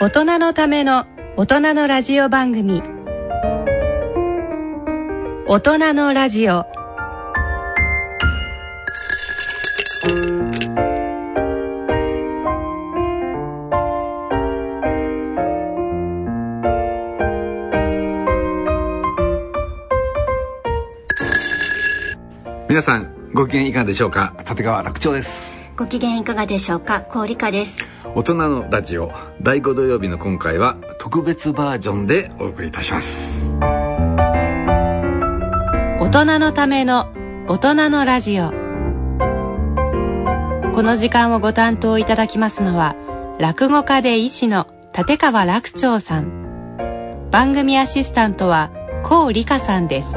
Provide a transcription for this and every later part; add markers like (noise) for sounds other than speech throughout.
大人のための大人のラジオ番組。大人のラジオ。皆さんご機嫌いかがでしょうか？立川楽長です。ご機嫌いかがでしょうか？高理香です大人のラジオ。第5土曜日の今回は特別バージョンでお送りいたします。大人のための大人のラジオ。この時間をご担当いただきますのは落語家で医師の立川楽長さん。番組アシスタントは高理香さんです。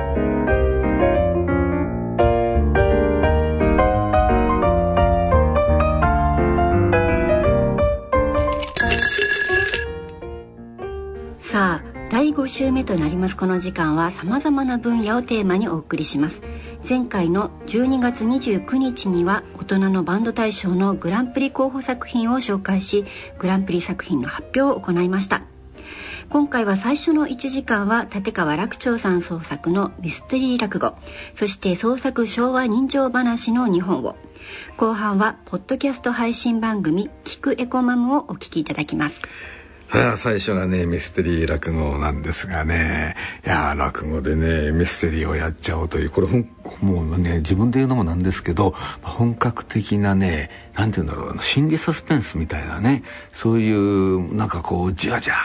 第5週目となります。この時間はさまざまな分野をテーマにお送りします。前回の12月29日には大人のバンド大賞のグランプリ候補作品を紹介しグランプリ作品の発表を行いました。今回は最初の1時間は立川楽長さん創作のミステリー落語そして創作昭和人情話の2本を。後半はポッドキャスト配信番組「聞くエコマム」をお聞きいただきます。最初がねミステリー落語なんですがね。いや落語でねミステリーをやっちゃおうというこれもうね自分で言うのもなんですけど本格的なねなんて言うんだろう心理サスペンスみたいなねそういうなんかこうじわじわ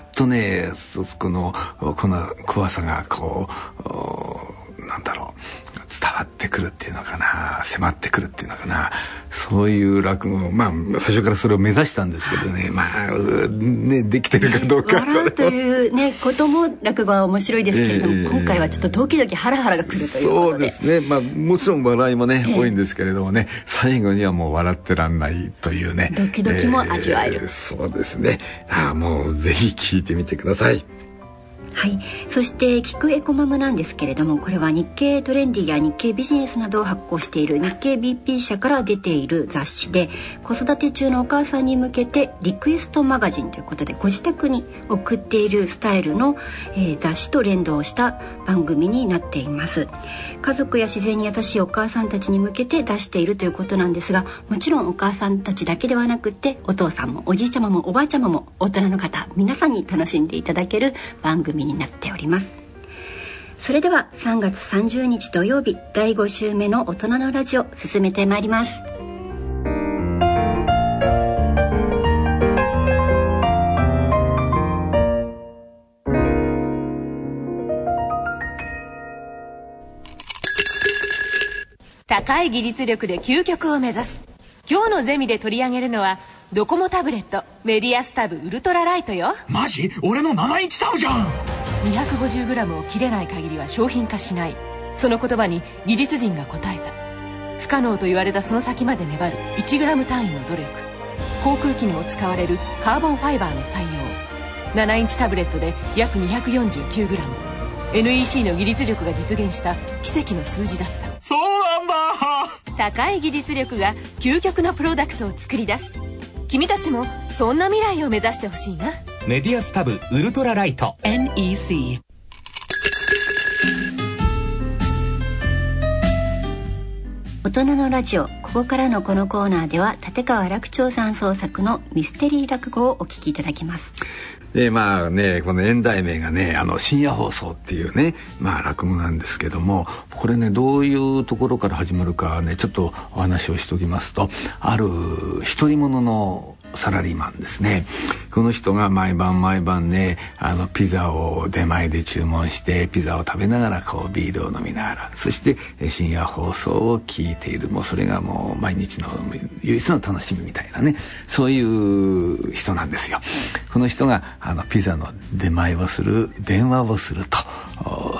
っとねそこのこの怖さがこうなんだろう。伝わってくるっていうのかな迫ってくるっていうのかなそういう落語まあ最初からそれを目指したんですけどねまあねできてるかどうか。笑うというねことも落語は面白いですけれども、えー、今回はちょっとドキドキハラハラがくるというそうですね。まあもちろん笑いもね、えー、多いんですけれどもね最後にはもう笑ってらんないというね。ドキドキも味わえる、えー、そうですね。あもうぜひ聞いてみてくださいはい。そして「聞くエコマム」なんですけれどもこれは日経トレンディや日経ビジネスなどを発行している日経 BP 社から出ている雑誌で子育て中のお母さんに向けてリクエストマガジンということでご自宅に送っているスタイルの、えー、雑誌と連動した番組になっています。家族や自然に優しいお母さんたちに向けて出しているということなんですがもちろんお母さんたちだけではなくてお父さんもおじいちゃまもおばあちゃまも大人の方皆さんに楽しんでいただける番組みになっております。それでは3月30日土曜日第5週目の大人のラジオ進めてまいります。高い技術力で究極を目指す。今日のゼミで取り上げるのはドコモタブレットメディアスタブウルトラライトよ。マジ？俺の7インチタブじゃん。250g を切れない限りは商品化しない。その言葉に技術陣が答えた。不可能と言われたその先まで粘る。1g 単位の努力。航空機にも使われる。カーボンファイバーの採用。7インチタブレットで約 249g NEC の技術力が実現した奇跡の数字だった。そうなんだ。高い技術力が究極のプロダクトを作り出す君たちもそんな未来を目指してほしいな。メディアスタブウルトラライト。NEC 大人のラジオここからのこのコーナーでは立川楽長さん創作のミステリー落語をお聞きいただきます。でまあねこの演題名がねあの深夜放送っていうねまあ落語なんですけどもこれねどういうところから始まるかねちょっとお話をしておきますとある独り者のサラリーマンですねこの人が毎晩毎晩ねあのピザを出前で注文してピザを食べながらこうビールを飲みながらそして深夜放送を聞いているもうそれがもう毎日の唯一の楽しみみたいなねそういう人なんですよ。この人があのピザの出前をする電話をすると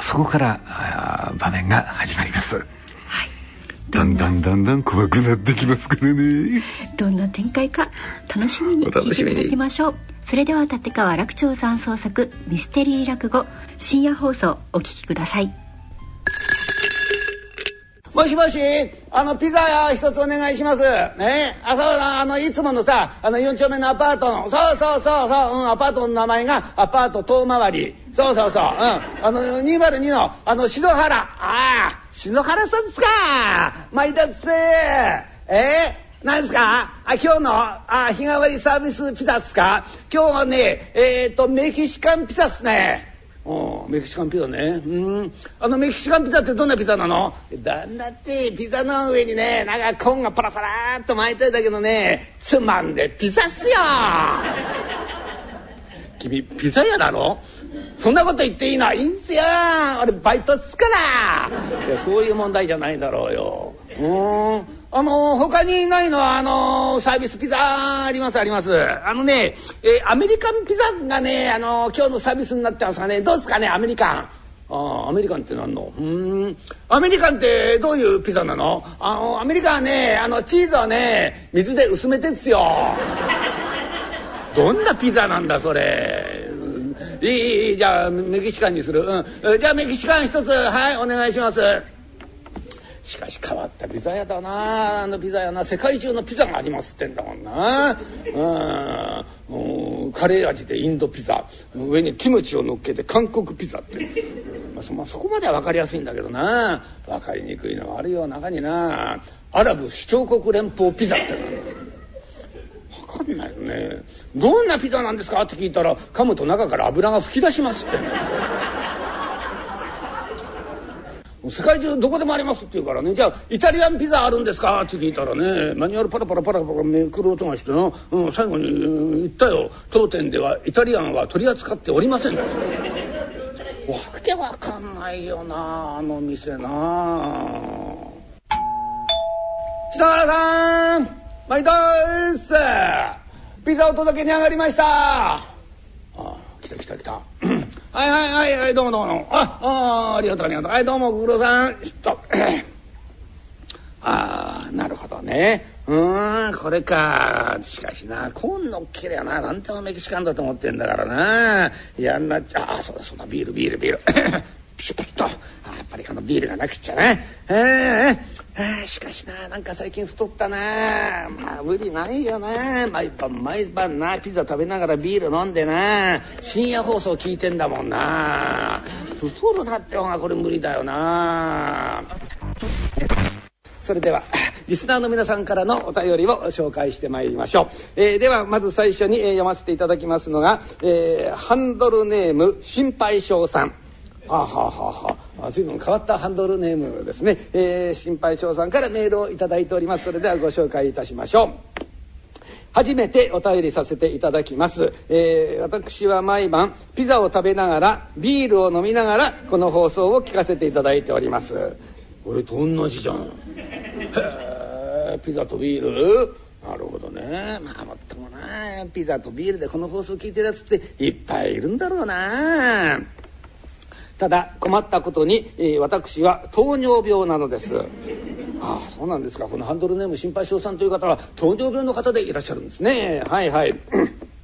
そこから場面が始まります。だんだんだんだん怖くなってきますからね。どんな展開か楽しみに聞いていただきましょう。それでは立川楽長さん創作ミステリー落語深夜放送お聞きください。もしもしあのピザ屋一つお願いします。ね？あそうあのいつものさあの4丁目のアパートのそうそうそうそう、うん、アパートの名前がアパート遠回り。そうそうそう、うん、あの202のあの篠原。ああ篠原さんですか？参ったっせえー、何ですか？あ今日のあ日替わりサービスピザっすか？今日はねえっ、ー、とメキシカンピザっすね。おメキシカンピザね。うん。あのメキシカンピザってどんなピザなの？だんだってピザの上にねなんかコーンがパラパラっと巻いてるだけどねつまんでピザっすよ。君ピザ屋なの？そんなこと言っていいのいいんすよ俺バイトっすから。いやそういう問題じゃないだろうよ。うん。あの他にないのはあのサービスピザありますあります。あのね、えー、アメリカンピザがねあの今日のサービスになってますかねどうですかねアメリカン。あアメリカンって何の？うん。アメリカンってどういうピザなの？あのアメリカはねあのチーズはね水で薄めてんすよ。どんなピザなんだそれ。いいいいじゃあメキシカンにする、うん、じゃあメキシカン一つはいお願いします。しかし変わったピザ屋だな。あのピザ屋な世界中のピザがありますってんだもんな。うん。カレー味でインドピザ。上にキムチを乗っけて韓国ピザって、まあ、そま、そこまでは分かりやすいんだけどな。分かりにくいのはあるよ中にな。アラブ首長国連邦ピザって分かんないよね。どんなピザなんですか？って聞いたら噛むと中から油が噴き出しますって。世界中どこでもありますって言うからね。じゃあイタリアンピザあるんですか？って聞いたらねマニュアルパラパラパラパラめくる音がしてな、うん、最後に、うん、言ったよ。当店ではイタリアンは取り扱っておりません。わけわかんないよなあの店な。あ篠原さん！毎度っすピザを届けに上がりました。ああ来た来た来た。(clears throat) はいはいはいはいどうもどうも。ああありがとうありがとう。はいどうもご苦労さん。と。(clears throat) ああなるほどね。うんこれか。しかしなコーンのっけりゃななんでもメキシカンだと思ってんだからな。やんなっちゃあそうだそうだビールビールビール。ピシュッとやっぱりこのビールがなくちゃな。ええー、しかしななんか最近太ったな。まあ無理ないよな。毎晩毎晩な。ピザ食べながらビール飲んでな。深夜放送聞いてんだもんな。太るなって方がこれ無理だよな。それではリスナーの皆さんからのお便りを紹介してまいりましょう、えー、ではまず最初に、え、読ませていただきますのが、えー、ハンドルネーム心配性さん。はあ、はあは。あ、あ随分変わったハンドルネームですね、えー、心配性さんからメールを頂いております。それではご紹介いたしましょう。初めてお便りさせていただきます、えー、私は毎晩ピザを食べながらビールを飲みながらこの放送を聞かせていただいております。俺と同じじゃん。へえピザとビール？なるほどね。まあもっともな。ピザとビールでこの放送聞いてるやつっていっぱいいるんだろうなただ困ったことに、えー、私は糖尿病なのです。ああそうなんですか。このハンドルネーム心配性さんという方は糖尿病の方でいらっしゃるんですね。はいはい。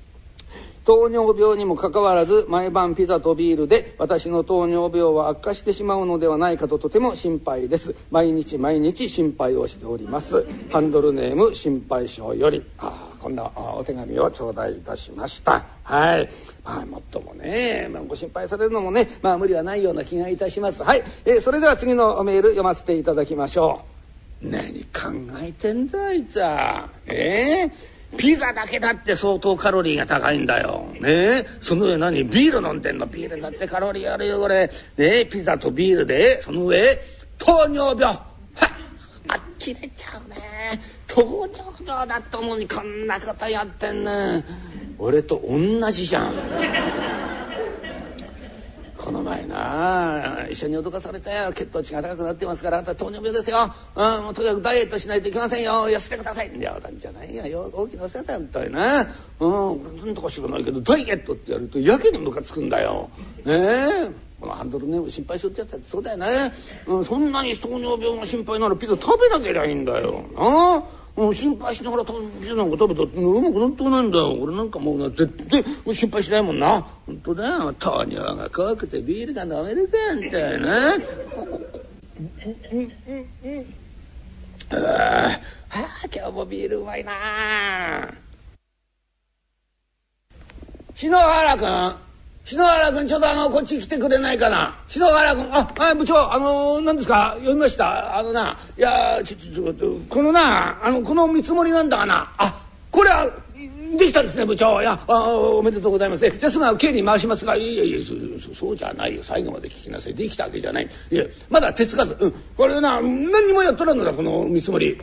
(clears throat) 糖尿病にもかかわらず毎晩ピザとビールで私の糖尿病は悪化してしまうのではないかととても心配です。毎日毎日心配をしております。ハンドルネーム心配性より。ああ。こんなお手紙を頂戴いたしましたはいまあもっともね、まあ、ご心配されるのもねまあ無理はないような気がいたしますはい、えー、それでは次のメール読ませていただきましょう何考えてんだあいつはええー、ピザだけだって相当カロリーが高いんだよ。ねその上何ビール飲んでんの？ビールだってカロリーあるよこれ。ねピザとビールでその上糖尿病。はっあっきれちゃうね。登場病だと思うにこんなことやってんね俺と同じじゃん。(laughs) この前な一緒に脅かされたよ。血糖値が高くなってますから。あんた糖尿病ですよ、うん、もうとにかくダイエットしないといけませんよ。痩せてください。冗談じゃないよ。大きなせだよみたいな。うん何とか知らないけどダイエットってやるとやけにムカつくんだよ。ねえこのハンドルネーム心配しよってやつだってそうだよね、うん、そんなに糖尿病が心配ならピザ食べなけりゃいいんだよ。なあ？心配しながらピザなんか食べたってうまくなんともないんだよ。俺なんかもう絶対心配しないもんな。本当だよ。糖尿が怖くてビールが飲めるかみたいな。ああ今日もビールうまいな篠原君篠原君ちょっとあのこっち来てくれないかな？篠原君？ああ部長あの何ですか？読みました？あのないやちょちょちょこのなあのこの見積もりなんだがな？あこれはできたんですね部長。いやあおめでとうございます。じゃあすぐ経理回しますが。いやいやそそうじゃないよ。最後まで聞きなさい。できたわけじゃない。いやまだ手つかず、うん、これな何にもやっとらんのだこの見積もり。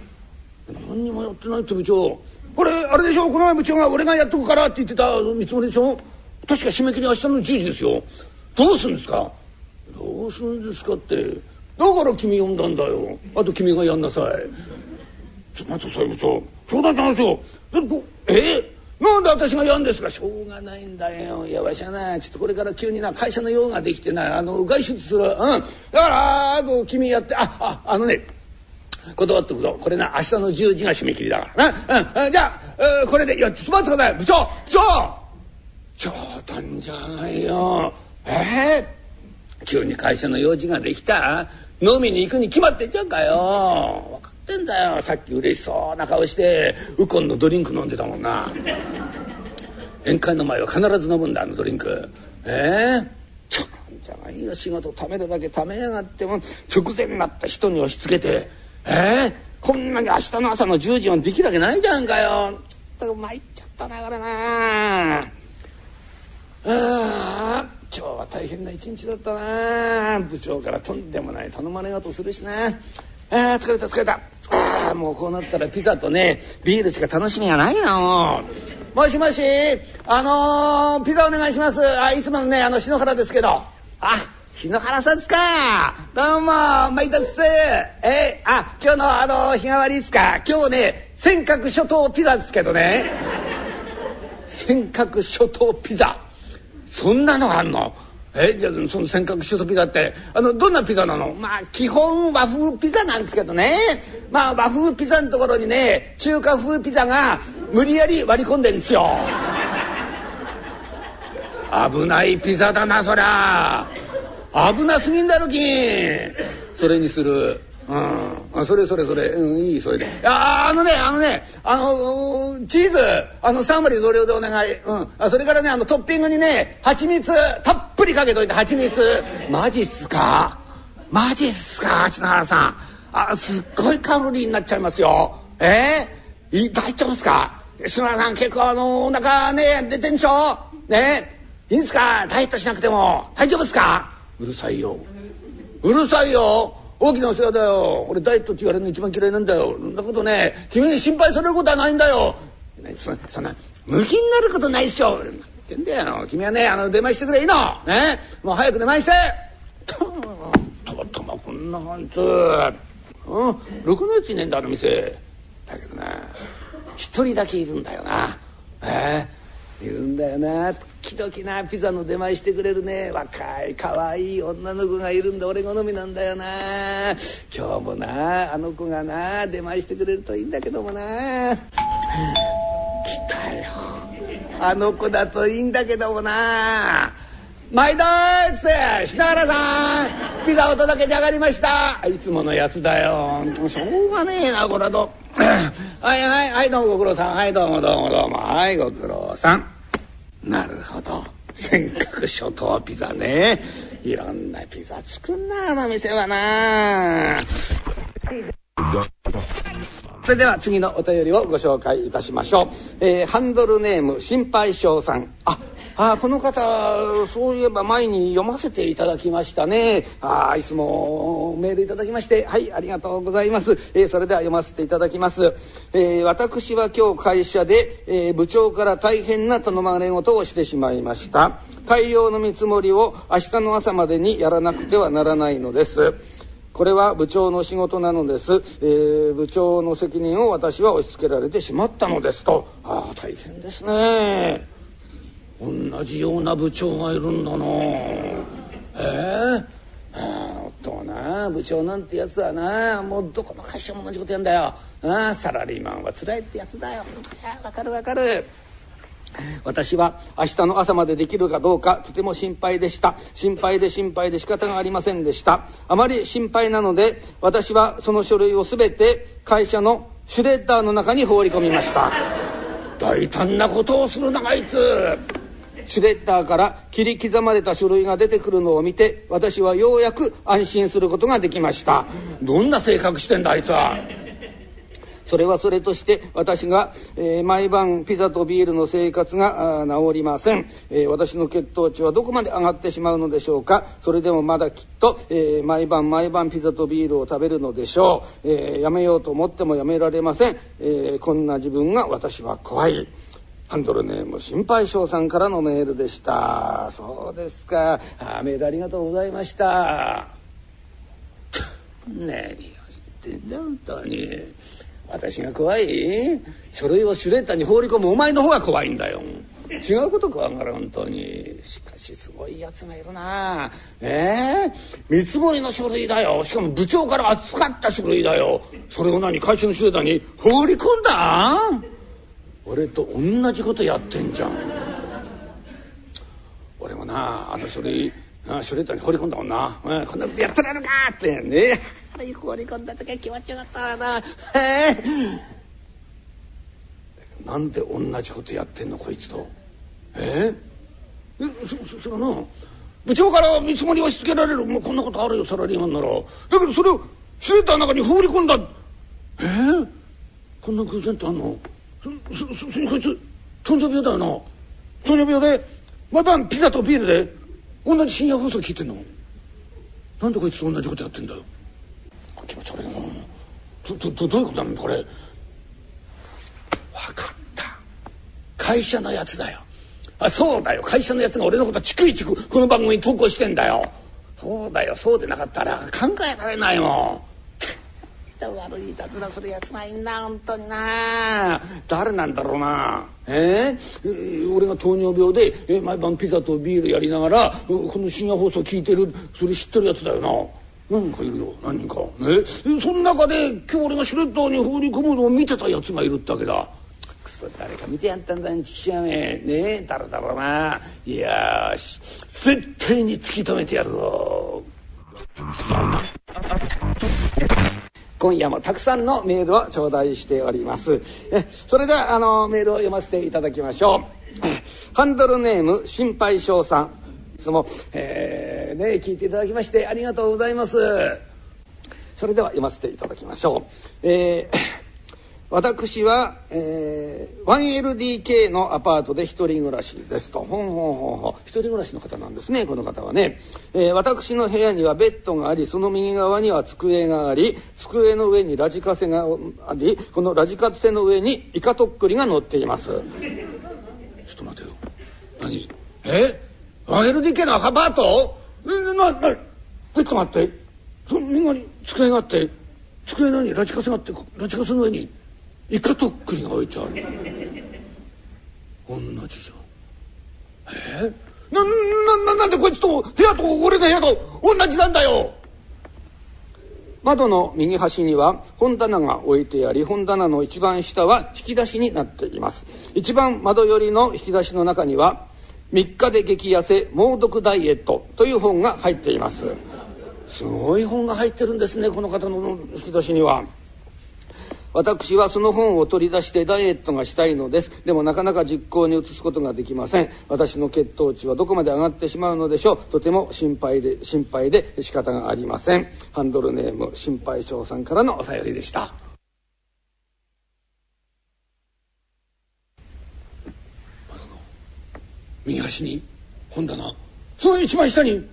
何にもやってないって部長。これあれでしょ？この前部長が俺がやっとくからって言ってた見積もりでしょ？確か締め切り明日の10時ですよ。どうすんですか？どうすんですかって。だから君呼んだんだよ。あと君がやんなさい。ちょ待ってください部長そうだったんですよ。ええ？なんで私がやんですか？しょうがないんだよ。いやわしはなちょっとこれから急にな会社の用ができてなあの外出する。うん。だからあと君やって。あああのね。断っとくぞ。これな明日の10時が締め切りだからな、うん、じゃあ、えー、これで。いやちょっと待ってください。部長。部長。冗談じゃないよ。えー、急に会社の用事ができた？飲みに行くに決まってんじゃんかよ。分かってんだよ。さっき嬉しそうな顔してウコンのドリンク飲んでたもんな。宴会の前は必ず飲むんだあのドリンク。ええー、ちょじゃないよ。仕事貯めるだけ貯めやがっても直前になった人に押し付けて。ええー、こんなに明日の朝の10時はできるわけないじゃんかよ。参っちゃったなこれな。ああ今日は大変な一日だったな。部長からとんでもない頼まれようとするしな。あ疲れた疲れた。ああもうこうなったらピザとねビールしか楽しみがないなもうもしもしあのー、ピザお願いします。あいつものねあの篠原ですけど。あ篠原さんですか。どうも参ったっす。えあ今日のあの日替わりですか。今日ね尖閣諸島ピザですけどね。尖閣諸島ピザ。(laughs) そんなのがあんの？えじゃあその尖閣諸島ピザってあのどんなピザなの？まあ基本和風ピザなんですけどね。まあ和風ピザのところにね中華風ピザが無理やり割り込んでんですよ。危ないピザだなそりゃ。危なすぎんだろ君。それにするうん、それそれそれ、うん、いいそれで。ああのねあのねあのチーズあの3割増量でお願い、うん、あそれからねあのトッピングにね蜂蜜たっぷりかけといて蜂蜜。マジっすか？マジっすか？篠原さん。あすっごいカロリーになっちゃいますよ。え？ー、大丈夫っすか？篠原さん結構あのお腹ね出てんでしょ？ね？いいんすか？ダイエットしなくても。大丈夫っすか？うるさいよ。うるさいよ。大きなお世話だよ。俺ダイエットって言われるの一番嫌いなんだよ。そんなことね君に心配されることはないんだよ。そそんな向きになることないっしょ。言ってんだよ。君はねあの出前してくれいいの。ね。もう早く出前して。たまたまこんなあいつうん。ろくなやついねえんだあの店。だけどな一人だけいるんだよな。ええいるんだよな。時々なピザの出前してくれるね。若い可愛い女の子がいるんだ。俺好みなんだよな。今日もなあの子がな出前してくれるといいんだけどもな。来たよ。あの子だといいんだけどもな。毎度っつ篠原さんピザお届けに上がりました。いつものやつだよ。しょうがねえなこれと (coughs) はいはいはいどうもご苦労さん。はいどうもどうもどうも。はいご苦労さん。なるほど。尖閣諸島ピザね。いろんなピザ作んなあの店はな。それでは次のお便りをご紹介いたしましょう、えー、ハンドルネーム心配性さん。ああこの方そういえば前に読ませていただきましたね。あいつもメールいただきましてはいありがとうございます、えー、それでは読ませていただきます、えー、私は今日会社で、えー、部長から大変な頼まれ事をしてしまいました。大量の見積もりを明日の朝までにやらなくてはならないのです。これは部長の仕事なのです、えー、部長の責任を私は押し付けられてしまったのですと。ああ大変ですね。同じような部長がいるんだな。ええー、とな部長なんてやつはなもうどこの会社も同じことやんだよ。あサラリーマンはつらいってやつだよ。わかるわかる。私は明日の朝までできるかどうかとても心配でした。心配で心配で仕方がありませんでした。あまり心配なので私はその書類を全て会社のシュレッダーの中に放り込みました。大胆なことをするなあいつ。シュレッダーから切り刻まれた書類が出てくるのを見て私はようやく安心することができました。どんな性格してんだあいつは。それはそれとして私が、えー、毎晩ピザとビールの生活が治りません、えー、私の血糖値はどこまで上がってしまうのでしょうか。それでもまだきっと、えー、毎晩毎晩ピザとビールを食べるのでしょう、えやめようと思ってもやめられません、えこんな自分が私は怖いハンドルネーム心配性さんからのメールでした。そうですか。あメールありがとうございました。何を言ってんだ本当に。私が怖い？書類をシュレッダーに放り込むお前の方が怖いんだよ。違うこと怖がら本当に。しかしすごいやつがいるな。ええ見積もりの書類だよ。しかも部長から扱った書類だよ。それを何？会社のシュレッダーに放り込んだ？俺と同じことやってんじゃん。俺もなあの書類シュレッダーに放り込んだもんな、うん、こんなことやってられるかって。ね。放り込んだ時は気持ちよかったな。へえ。なんで同じことやってんのこいつと。え？えそそれはな部長から見積もり押し付けられるもうこんなことあるよサラリーマンなら。だけどそれをシュレッダーの中に放り込んだ。ええ？こんな偶然ってあんの？そそそこいつ糖尿病だよな。糖尿病で毎晩ピザとビールで同じ深夜放送聞いてんの。なんでこいつと同じことやってんだよ。気持ち悪いなどどどういうことなの？これ。分かった。会社のやつだよ。あそうだよ。会社のやつが俺のこと逐一この番組に投稿してんだよ。そうだよ。そうでなかったら考えられないもん。悪いいたずらするやつがいんな本当にな。誰なんだろうな。えー、俺が糖尿病で、えー、毎晩ピザとビールやりながらこの深夜放送聞いてるそれ知ってるやつだよな。何人かいるよ何人か。ねその中で今日俺がシュレッダーに放り込むのを見てたやつがいるってわけだ。くそ誰か見てやったんだんちきしやめ。ねえ誰だろうな。いやし。絶対に突き止めてやるぞ今夜もたくさんのメールを頂戴しております。えそれではあのメールを読ませていただきましょう。(laughs) ハンドルネーム心配性さん。いつも、えー、ね聞いていただきましてありがとうございます。それでは読ませていただきましょう。えー私は、えー、1LDK のアパートで一人暮らしですと。ほんほんほんほん。一人暮らしの方なんですね、この方はね。えー、私の部屋にはベッドがあり、その右側には机があり、机の上にラジカセがあり、このラジカセの上にイカとっくりが乗っています。ちょっと待てよ。何？え ?1LDK のアパート？えな、な、ベッドがあって、その右側に机があって、机の上にラジカセがあって、ラジカセの上にイカとっくりが置いてある。同じじゃんえ？ー、なななんでこいつと部屋と俺の部屋と同じなんだよ。窓の右端には本棚が置いてあり本棚の一番下は引き出しになっています。一番窓寄りの引き出しの中には3日で激痩せ猛毒ダイエットという本が入っています。すごい本が入ってるんですねこの方の引き出しには。私はその本を取り出してダイエットがしたいのです。でもなかなか実行に移すことができません。私の血糖値はどこまで上がってしまうのでしょう。とても心配で心配で仕方がありません。ハンドルネーム心配性さんからのお便りでした。右端に本棚。その一番下に引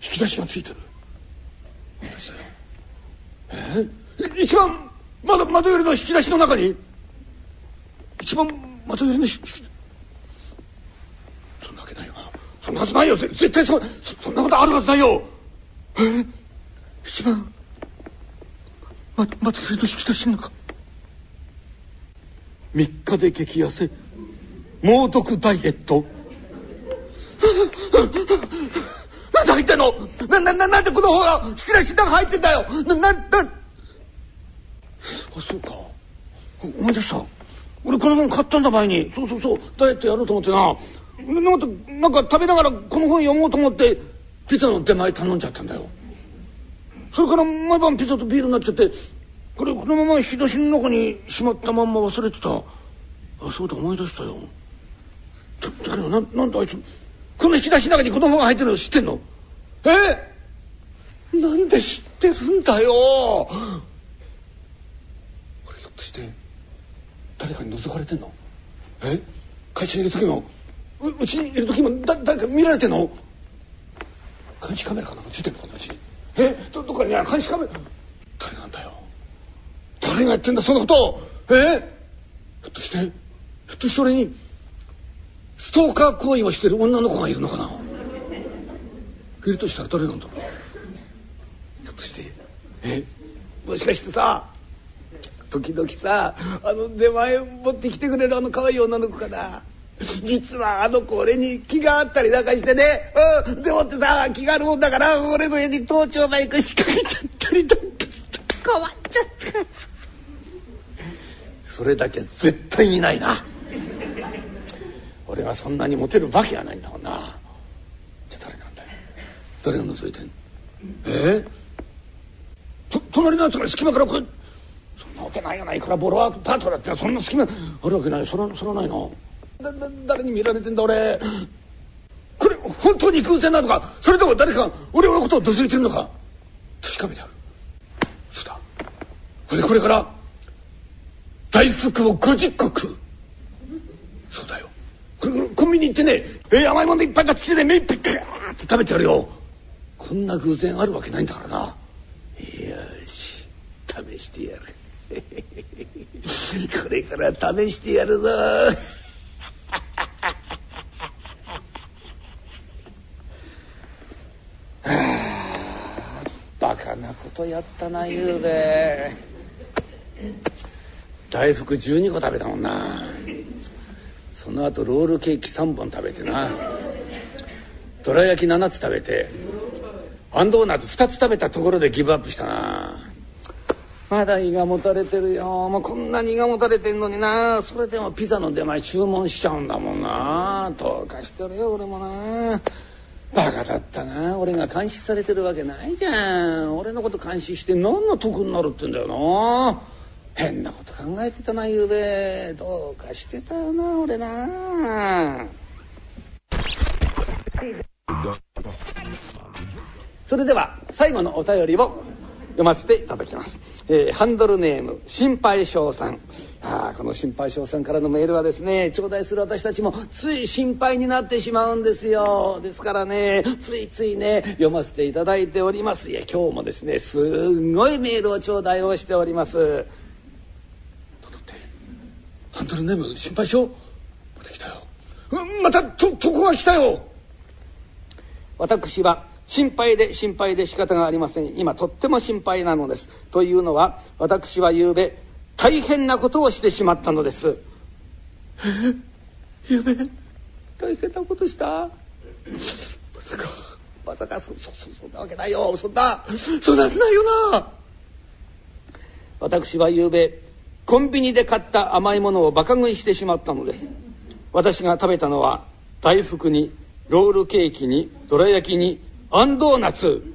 き出しがついてる。本出しだよ。え一番窓窓寄りの引き出しの中に一番窓寄りの引き出しそんなわけないよそんなはずないよ。絶対そそんなことあるはずないよ。え？一番ま窓寄りの引き出しの中。3日で激痩せ猛毒ダイエット。なんで入ってんの？ななななんでこの方が引き出しの中入ってんだよ？なななあそうか。思い出した。俺この本買ったんだ前に。そうそうそう。ダイエットやろうと思ってな。なんかなんか食べながらこの本読もうと思ってピザの出前頼んじゃったんだよ。それから毎晩ピザとビールになっちゃってこれこのまま引き出しの中にしまったまんま忘れてた。あそうだ思い出したよ。だ誰ななんであいつ。この引き出しの中に子供が入ってるの知ってんの？え？なんで知ってるんだよ。として誰かに覗かれてんの？え？会社にいる時もううちにいる時もだ誰か見られてんの？監視カメラかなんかついてんのかなうち？にえ？どどっかに監視カメラ？誰なんだよ？誰がやってんだそんなこと？え？ひょっとしてひょっとして俺にストーカー行為をしてる女の子がいるのかな？いるとしたら誰なんだろう？ひょっとしてえ？もしかしてさ時々さあの出前持ってきてくれるあの可愛い女の子かな。実はあの子俺に気があったりなんかしてね、うん、でもってさ気があるもんだから俺の家に盗聴マイク仕掛けちゃったりなんかして困っちゃった。それだけ絶対にないな。俺がそんなにモテるわけがないんだもんな。じゃあ誰なんだよ。誰が覗いてんの？え？と隣のやつが隙間からこれそんなわけないよないくらボロアパートだってそんな隙間あるわけないそれそれはないなだだ誰に見られてんだ俺。これ本当に偶然なのか？それとも誰か俺のことを覗いてるのか？確かめてある。そうだ。それでこれから大福を50個食う。そうだよ。これコンビニ行ってね、えー、甘いものいっぱい買ってきてね目いっぱいガーって食べてやるよ。こんな偶然あるわけないんだからな。よし。試してやる。これから試してやるぞ。(laughs) バカなことやったなゆうべ。大福12個食べたもんな。その後ロールケーキ3本食べてな。どら焼き7つ食べてあんドーナツ2つ食べたところでギブアップしたな。まだ胃がもたれてるよ。もうこんなに胃がもたれてんのにな。それでもピザの出前注文しちゃうんだもんな。どうかしてるよ俺もな。バカだったな。俺が監視されてるわけないじゃん。俺のこと監視して何の得になるってんだよな。変なこと考えてたなゆうべ。どうかしてたよな俺な。それでは最後のお便りを読ませていただきます、えー、ハンドルネーム心配性さん。あこの心配性さんからのメールはですね頂戴する私たちもつい心配になってしまうんですよ。ですからねついついね読ませていただいております。いや今日もですねすんごいメールを頂戴をしております。だってハンドルネーム心配性？また来たよ。またととこが来たよ。私は心配で心配で仕方がありません。今とっても心配なのです。というのは私は昨べ大変なことをしてしまったのです。え？ゆうべ大変なことした？まさかまさかそそそんなわけないよ。そんなそんなはずないよな。私は昨べコンビニで買った甘いものをバカ食いしてしまったのです。私が食べたのは大福にロールケーキにどら焼きにアンドー。ナツ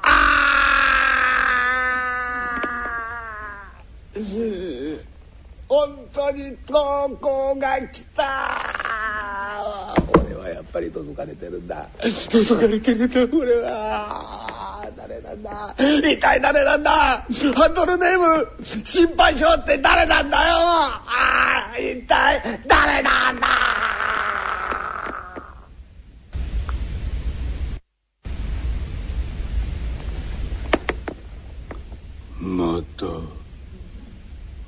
あ本当に投稿が来た。俺はやっぱり届かれてるんだ。届かれてるんだ俺は。誰なんだ。一体誰なんだ。ハンドルネーム心配性って誰なんだよ。ああ一体誰なんだ。また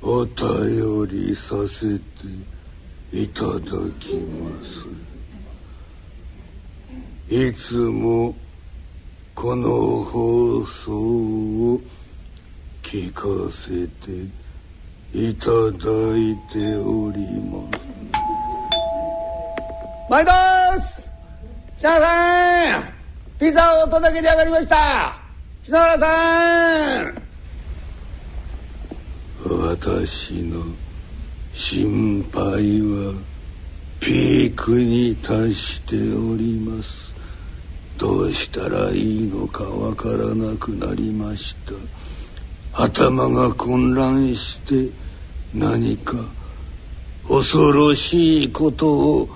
お便りさせていただきます。いつもこの放送を聞かせていただいております。毎度す！篠原さん！ピザをお届けに上がりました！篠原さん！私の心配はピークに達しております。どうしたらいいのかわからなくなりました。頭が混乱して何か恐ろしいことを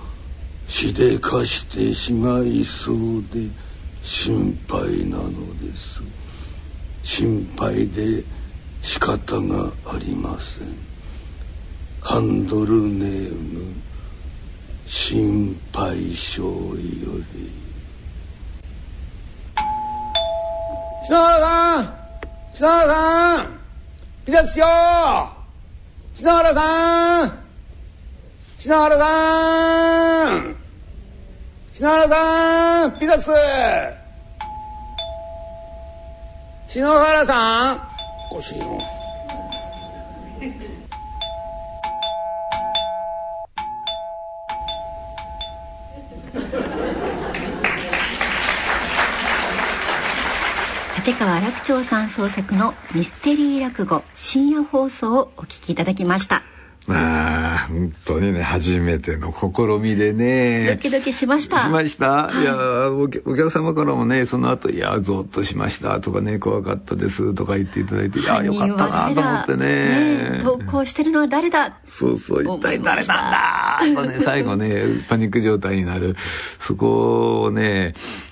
しでかしてしまいそうで心配なのです。心配で仕方がありません。ハンドルネーム心配性より。篠原さん篠原さんピザっすよ。篠原さん篠原さん篠原さんピザっす。篠原さんこしいの。立川楽町さん創作のミステリー落語深夜放送をお聞きいただきました。まあ本当にね初めての試みでね。ドキドキしました。しました、い、やお客お客様からもねその後いやゾッとしました」とかね「怖かったです」とか言っていただいて「いやよかったな」と思ってね。ね投稿してるのは誰だ？そうそう一体誰なんだ？とね最後ねパニック状態になる。そこをねうん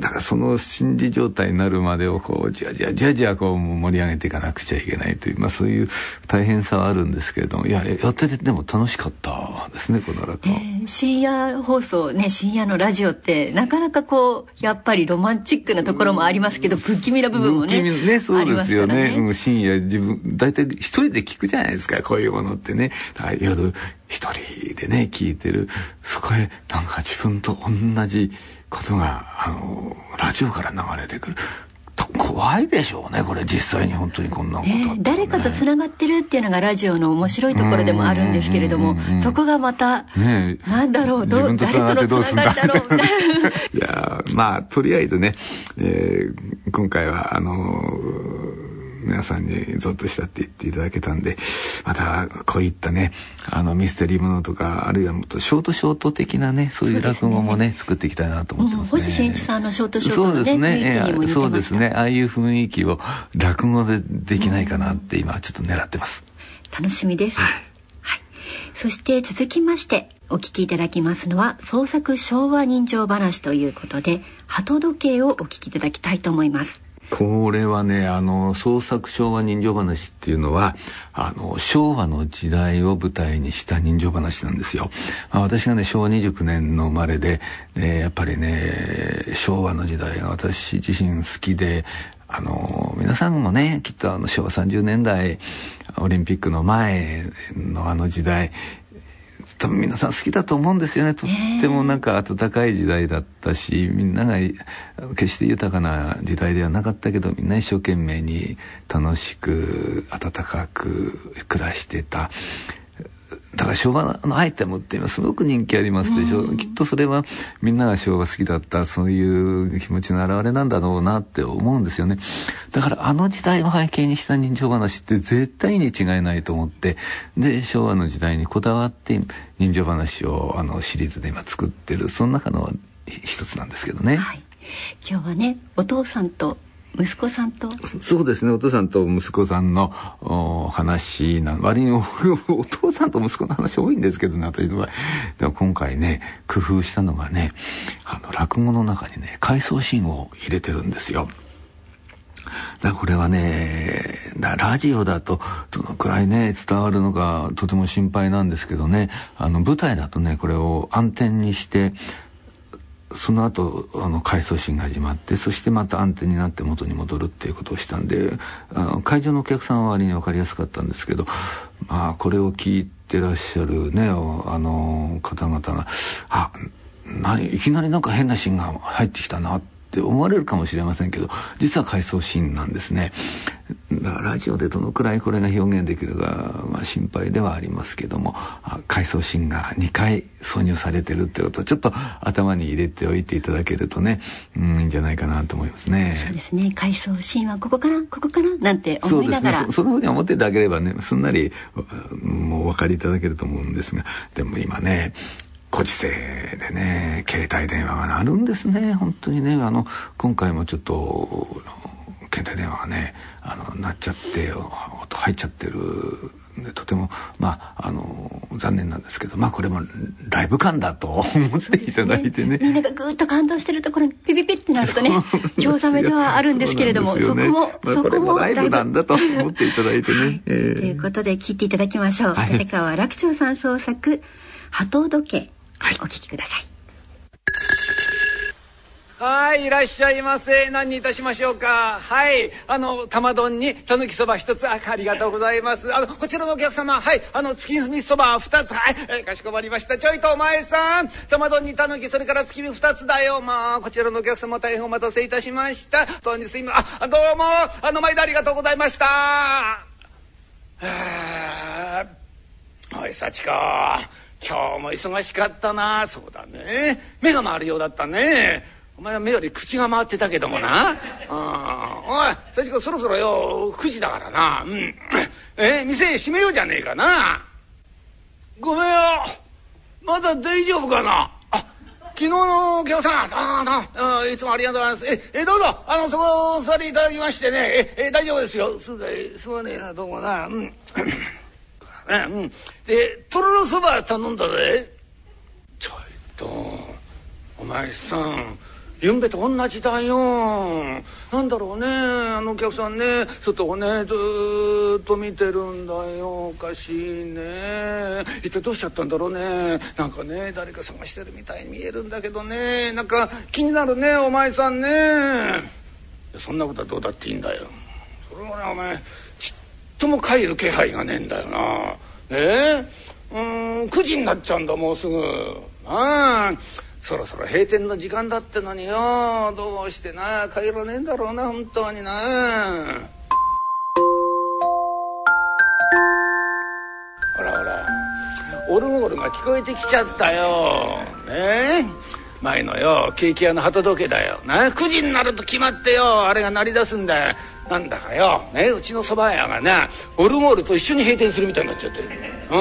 だからその心理状態になるまでをこうじわじわじわじわこう盛り上げていかなくちゃいけないという、まあ、そういう大変さはあるんですけれどもいややっててでも楽しかったですねこの落語。ね深夜放送ね深夜のラジオってなかなかこうやっぱりロマンチックなところもありますけど不気味な部分もね不気味ねそうですよね。ますからうん深夜自分大体一人で聞くじゃないですかこういうものってね。夜一人でね聞いてる。そこへなんか自分と同じことがあのラジオから流れてくる。と怖いでしょうねこれ実際に本当にこんなことあったらね、誰かとつながってるっていうのがラジオの面白いところでもあるんですけれどもそこがまた、ねえ。なんだろうどう誰とのつながりだ。ろ (laughs) ういやーまあとりあえずね、えー今回はあのー皆さんにゾッとしたって言っていただけたんでまたこういったねあのミステリーものとかあるいはもっとショートショート的なねそういう落語もね作っていきたいなと思ってうんますね。星新一さんのショートショートそうですのねそうですね。ああいう雰囲気を落語でできないかなって今ちょっと狙ってます。楽しみです、はい、そして続きましてお聞きいただきますのは創作昭和人情話ということで鳩時計をお聞きいただきたいと思いますこれはねあの創作昭和人情話っていうのはあの昭和の時代を舞台にした人情話なんですよ。まあ、私がね昭和29年の生まれで、ね、やっぱりね昭和の時代が私自身好きであの皆さんもねきっとあの昭和30年代オリンピックの前のあの時代多分皆さん好きだと思うんですよねとってもなんか温かい時代だったしみんなが決して豊かな時代ではなかったけどみんな一生懸命に楽しく温かく暮らしてた。だから昭和のアイテムって今すごく人気ありますでしょ、うきっとそれはみんなが昭和好きだったそういう気持ちの表れなんだろうなって思うんですよね。だからあの時代を背景にした人情話って絶対に違いないと思ってで昭和の時代にこだわって人情話をあのシリーズで今作ってるその中の一つなんですけどね。はい、今日はねお父さんと息子さんと？そうですね。お父さんと息子さんのお話な割にお (laughs) お父さんと息子の話多いんですけどね私の場合。でも今回ね工夫したのがねあの落語の中にね回想シーンを入れてるんですよ。だこれはねラジオだとどのくらいね伝わるのかとても心配なんですけどね。あの舞台だとねこれを暗転にしてその後あの回想シーンが始まってそしてまた暗転になって元に戻るっていうことをしたんであの会場のお客さんは割に分かりやすかったんですけどまあこれを聞いてらっしゃるねあの方々が「あないきなりなんか変なシーンが入ってきたな」ってって思われるかもしれませんけど実は回想シーンなんですね。だからラジオでどのくらいこれが表現できるか、まあ、心配ではありますけども回想シーンが2回挿入されてるってことをちょっと頭に入れておいていただけるとね、うん、いいんじゃないかなと思いますね。そうですね。回想シーンはここからここからなんて思いながら。そうですね。そのふうに思っていただければねすんなりもうお分かりいただけると思うんですがでも今ねご時世でね携帯電話が鳴るんですね。本当にね。あの今回もちょっと携帯電話がねあの鳴っちゃって音入っちゃってるでとてもまああの残念なんですけどまあこれもライブ感だと (laughs) 思っていただいてね、ね、みんながぐっと感動してるところにピピピってなるとねチョウザメではあるんですけれどもそ,、ね、そこも、まあ、そこもライブなんだと (laughs) 思っていただいてね、はいえー、ということで聞いていただきましょう、はい、立川楽長さん創作「波頭時計」はい、お聞きください。はい、いらっしゃいませ。何にいたしましょうか。はい、あの、玉丼に、たぬきそば一つ、あ、ありがとうございます。あの、こちらのお客様、はい、あの、月見そば二つ、はい、えかしこまりました。ちょいとお前さん、玉丼にたぬき、それから月見二つだよ。まあ、こちらのお客様、大変お待たせいたしました。本当にすいま。あ、どうも、あの、毎度ありがとうございました。はあ、おい、幸子。今日も忙しかったな。そうだね。目が回るようだったね。お前は目より口が回ってたけどもな。おい幸子そろそろよ9時だからな。うん。え店閉めようじゃねえかな。ごめんよ。まだ大丈夫かな。あ昨日のお客さん。ああいつもありがとうございます。ええどうぞ。あのそこお座りいただきましてね。ええ大丈夫ですよ。すすまねえな。どうもな。うん。うん。でとろろそば頼んだぜ。ちょいとお前さんゆんべと同じだよ。なんだろうねあのお客さんね。外をねずっと見てるんだよ。おかしいね。一体どうしちゃったんだろうね。なんかね誰か探してるみたいに見えるんだけどね。なんか気になるねお前さんね。そんなことはどうだっていいんだよ。それはねお前とも帰る気配がねえんだよな。え？ー、うん9時になっちゃうんだもうすぐ。ああそろそろ閉店の時間だってのによどうしてな帰らねえんだろうな本当にな。ほらほらオルゴールが聞こえてきちゃったよ。ねえ？前のよケーキ屋の鳩時計だよ。な9時になると決まってよあれが鳴り出すんだよ。なんだかよ、ね、うちの蕎麦屋がなオルゴールと一緒に閉店するみたいになっちゃってる。うん？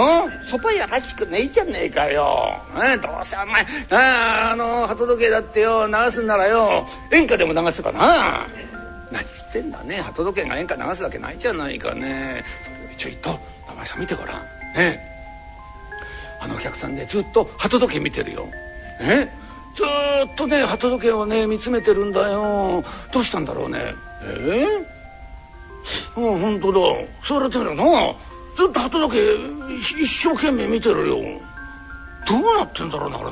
蕎麦屋らしくねえじゃねえかよ。ね、どうせお前ああの鳩時計だってよ流すんならよ演歌でも流せばな。何言ってんだね鳩時計が演歌流すわけないじゃないかね。ちょいと名前さん見てごらん。ねあのお客さんねずっと鳩時計見てるよ。ねずっとね鳩時計をね見つめてるんだよ。どうしたんだろうね。え？えうん本当だ。そうやってみな。ずっと鳩時計一生懸命見てるよ。どうなってんだろうなあれな。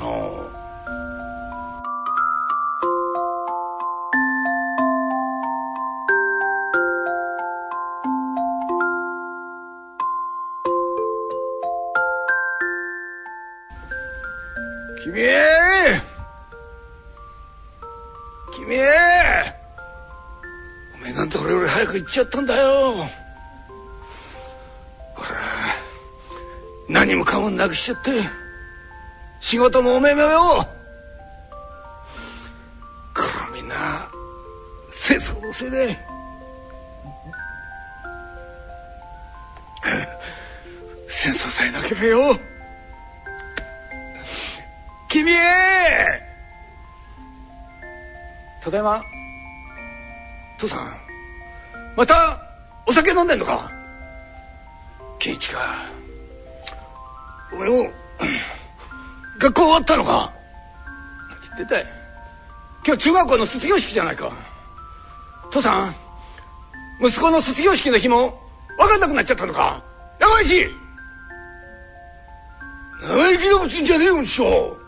君！君めえなんで俺より早く行っちゃったんだよ。これ何もかもなくしちゃって。仕事もおめめよ。これみんな戦争のせいで。戦争さえなければよ。君へただいま。父さんまたお酒飲んでんのか？健一かお前も (clears throat) 学校終わったのか？何言ってた。い今日中学校の卒業式じゃないか。父さん息子の卒業式の日も分かんなくなっちゃったのか？山石生意気！なこと言んじゃねえよしょ。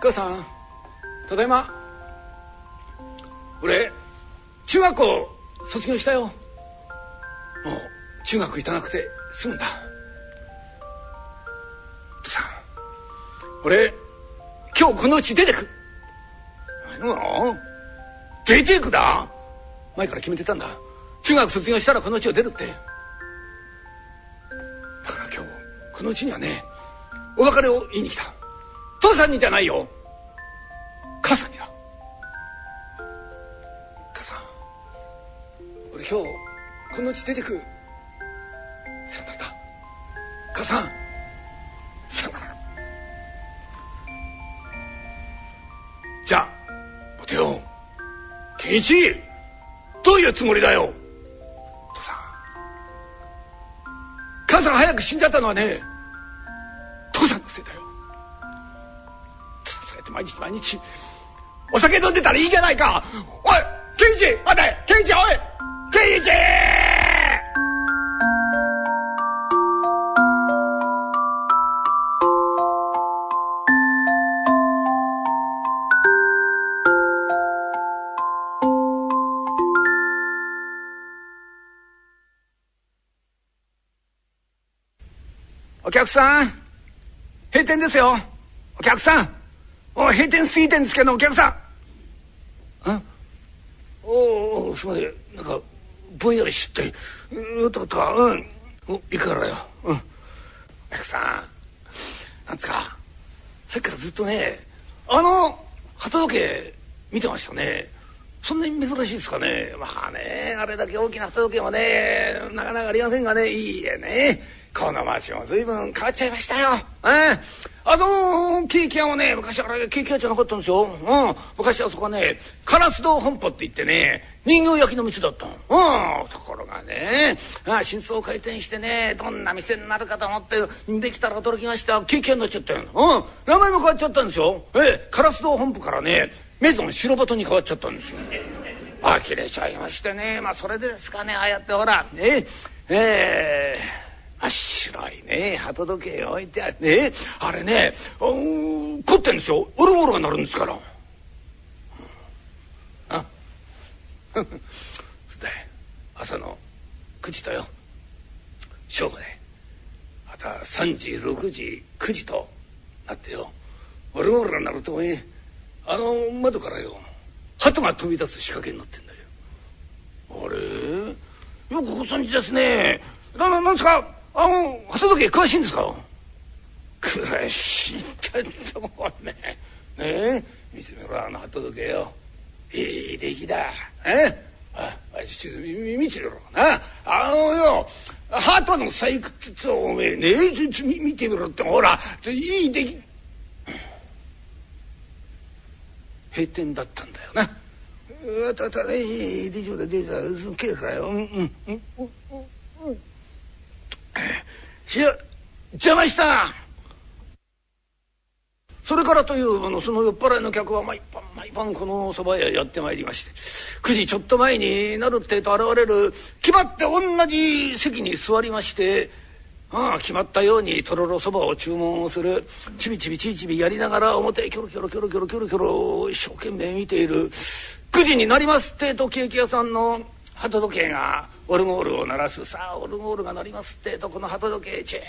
母さんただいま。俺中学校卒業したよ。もう中学行かなくて済むんだ。父さん俺今日このうち出てく。何の？出てくだ。前から決めてたんだ。中学卒業したらこのうちを出るって。だから今日このうちにはねお別れを言いに来た。父さんにじゃないよ。母さんにだ母さん。俺今日このうち出てく。さよならだ。母さん。さよなら。じゃあ待てよ健一どういうつもりだよ。父さん。母さん早く死んじゃったのはねって毎日毎日。お酒飲んでたらいいじゃないか。おい健一待て健一おい健一お客さん閉店ですよ。お客さん。閉店過ぎてんですけどお客さん。んおおすいません。なんかぼんやりしってうととうん。お行くからよ。うん。お客さんなんつか。さっきからずっとねあの旗時計見てましたね。そんなに珍しいですかねまあねあれだけ大きな旗時計もねなかなかありませんがねいいえねこの町も随分変わっちゃいましたよ。えあのケーキ屋はね昔あれケーキ屋じゃなかったんですよ。うん、昔はそこはね烏堂本舗って言ってね人形焼きの店だったの。うん、ところがねあ真相回転してねどんな店になるかと思ってできたら驚きましたケーキ屋になっちゃったよ。うん、名前も変わっちゃったんですよ。ええ烏堂本舗からねメゾン白バトに変わっちゃったんですよ。呆れちゃいましてね。まあそれですかね。ああやってほらね。えー。真っ白いね。鳩時計置いてあるね。あれね。凝ってんですよ。オルゴールが鳴るんですから。あ (laughs) そで朝の9時とよ。正午でまた3時6時9時となってよ。オルゴールが鳴るとねあの窓からよ鳩が飛び出す仕掛けになってんだよ。あれ？よくご存知ですね。ななんですか？あの鳩時計詳しいんですか？詳しいってとこねね。え？見てみろあの鳩時計よ。いい出来だ。え？ああちょっと見てみろな。あのよ鳩の採掘をおめえねえちょ見てみろって。ほらいい出来閉店だったんだよな。あたたねいい大丈夫だ大丈夫だ帰るからよ。うんうんうんうん。し邪魔したそれからというあのその酔っ払いの客は毎晩毎晩このそば屋やってまいりまして9時ちょっと前になるってと現れる決まって同じ席に座りましてああ決まったようにとろろそばを注文をする。ちびちびちびちびやりながら表キョロキョロキョロキョロキョロキョロ一生懸命見ている。9時になりますってとケーキ屋さんの。鳩時計がオルゴールを鳴らす。さあオルゴールが鳴りますってとこの鳩時計じーっ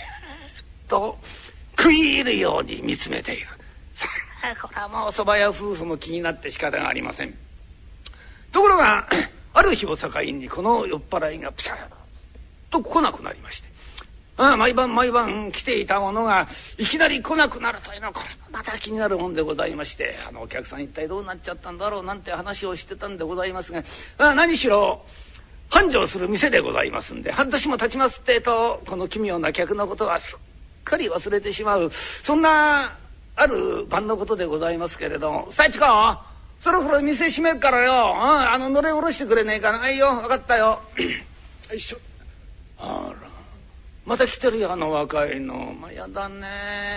と食い入るように見つめている。さあこれはもう蕎麦屋夫婦も気になって仕方がありません。ところがある日を境にこの酔っ払いがプシャッと来なくなりまして。ああ毎晩毎晩来ていたものがいきなり来なくなるというのはこれもまた気になるもんでございましてあのお客さん一体どうなっちゃったんだろうなんて話をしてたんでございますがああ何しろ繁盛する店でございますんで半年も経ちますってとこの奇妙な客のことはすっかり忘れてしまうそんなある晩のことでございますけれども「幸子そろそろ店閉めるからよ、うん、あののれ下ろしてくれねえかなはいよ分かったよ」(clears throat) よいしょ。あら。また来てるよあの若いの。まあ、やだね。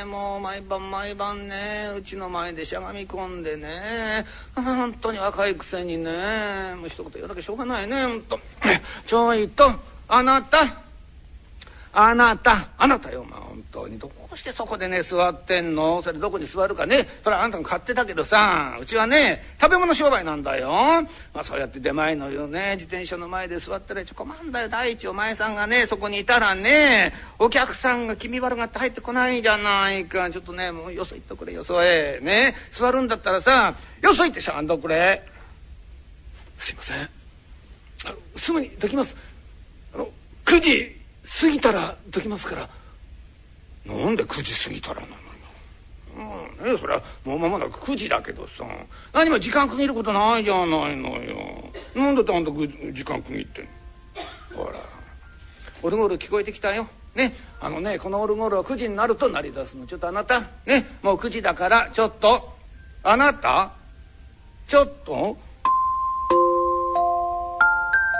もう毎晩毎晩ね。うちの前でしゃがみ込んでね。本当に若いくせにね。もう一言言うだけしょうがないね本当ちょいとあなた。あなたあなたよまあ本当に。どうしてそこでね座ってんの？それどこに座るかね。それはあんたが買ってたけどさ。うちはね食べ物商売なんだよ、まあ、そうやって出前のよね自転車の前で座ってるちょ困んだよ。第一お前さんがねそこにいたらねお客さんが気味悪がって入ってこないじゃないか。ちょっとねもうよそ行っとくれよそへね。座るんだったらさよそ行ってしゃんとくれ。すいません。すぐにできます。あの9時過ぎたらできますから。なんで9時過ぎたらなのよ。ねそれはもう間もなく9時だけどさ。何も時間区切ることないじゃないのよ。なんだってあんた時間区切ってんの？ほら。オルゴール聞こえてきたよ。ね。あのねこのオルゴールは9時になると鳴り出すの。ちょっとあなた。ね。もう9時だからちょっと。あなた？ちょっと？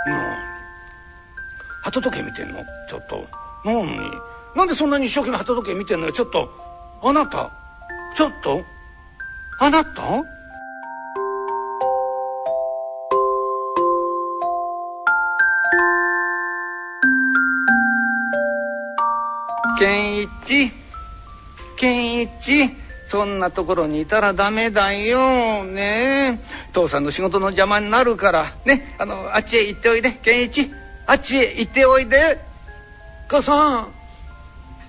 何鳩時計見てんの？ちょっと。何？なんでそんなに一生懸命鳩時計見てんのよ？ちょっと。あなた。ちょっと。あなた？健一？健一？そんなところにいたらダメだよ。ね父さんの仕事の邪魔になるから。ね。あのあっちへ行っておいで。健一。あっちへ行っておいで。母さん。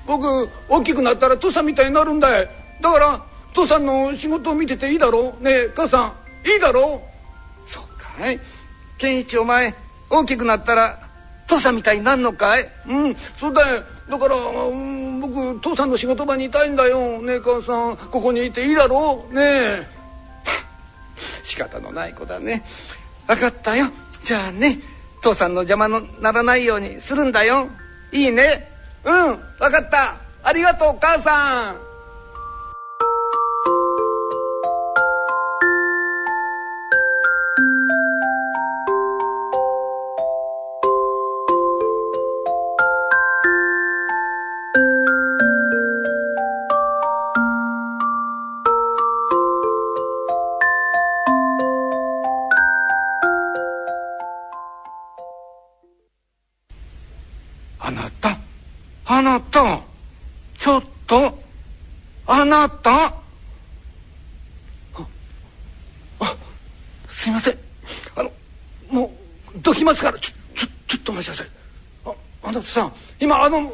僕大きくなったら父さんみたいになるんだい。だから父さんの仕事を見てていいだろう。ねえ母さん。いいだろう。そうかい。健一お前大きくなったら父さんみたいになるのかい？うんそうだよだから、うん、僕父さんの仕事場にいたいんだよ。ねえ母さん。ここにいていいだろう。ねえ。(laughs) 仕方のない子だね。分かったよ。じゃあね。父さんの邪魔のならないようにするんだよ。いいね。うん。分かった。ありがとう母さん。なた？あすいません。あのもうどきますから。ちょちょちょっとお待ちなさい。ああなたさん今あの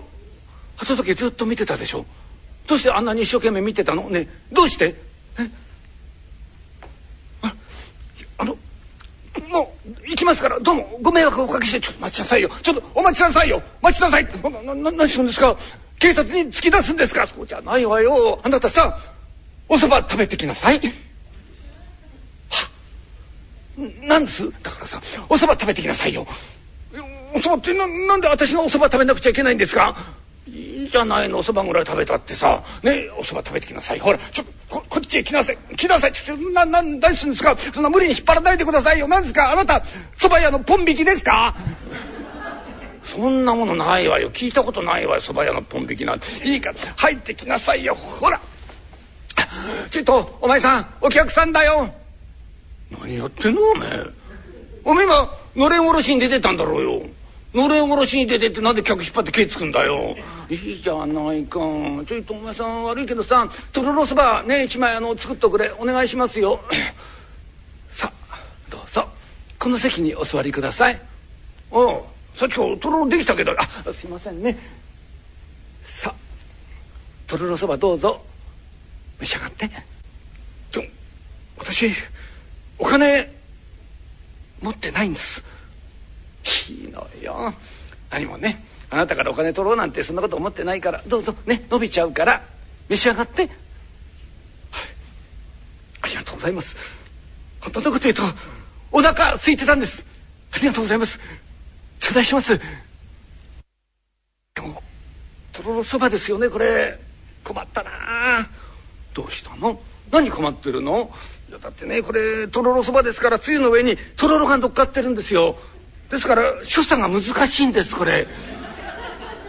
鳩時ずっと見てたでしょ？どうしてあんなに一生懸命見てたの？ねどうして？え？ああのもう行きますから。どうもご迷惑をおかけしてちょっと待ちなさいよ。ちょっとお待ちなさいよ。待ちなさい。ななな何するんですか？警察に突き出すんですか？そうじゃないわよ。あなたさおそば食べてきなさい。はなんです？だからさおそば食べてきなさいよ。おそばってななんで私がおそば食べなくちゃいけないんですか？いいじゃないのおそばぐらい食べたってさ。ねおそば食べてきなさい。ほらちょっとここっちへ来なさい。来なさい。ちょちょなな何するんですか？そんな無理に引っ張らないでくださいよ。何ですか？あなたそば屋のポン引きですか？そんなものないわよ。聞いたことないわよ。そば屋のポン引きなんて。いいから入ってきなさいよ。ほら。ちょっとお前さんお客さんだよ。何やってんのおめえ。おめえ今のれんおろしに出てたんだろうよ。のれんおろしに出てってなんで客引っ張って手つくんだよ。いいじゃないか。ちょいとお前さん悪いけどさとろろそばね一枚あの作っとくれ。お願いしますよ。さあどうぞ。この席にお座りください。おう。さっきとろろできたけど。あすいませんね。さあとろろそばどうぞ。召し上がって。でも私お金持ってないんです。いいのよ。何もねあなたからお金取ろうなんてそんなこと思ってないから。どうぞね伸びちゃうから。召し上がって、はい、ありがとうございます。本当のこと言うとお腹空いてたんです。ありがとうございます。頂戴します。でもとろろそばですよねこれ。困ったな。どうしたの？何困ってるの？いやだってねこれとろろそばですからつゆの上にとろろが乗っかってるんですよ。ですから所作が難しいんですこれ。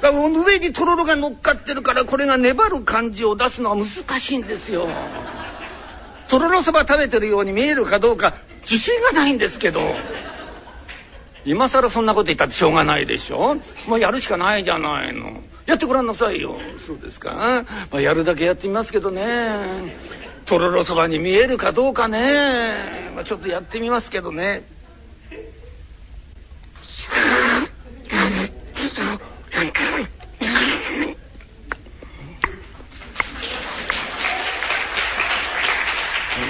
だから上にとろろが乗っかってるからこれが粘る感じを出すのは難しいんですよ。とろろそば食べてるように見えるかどうか自信がないんですけど。今更そんなこと言ったってしょうがないでしょ？もうやるしかないじゃないの。やってごらんなさいよ。そうですか、まあ、やるだけやってみますけどね。とろろそばに見えるかどうかね、まあ、ちょっとやってみますけどね。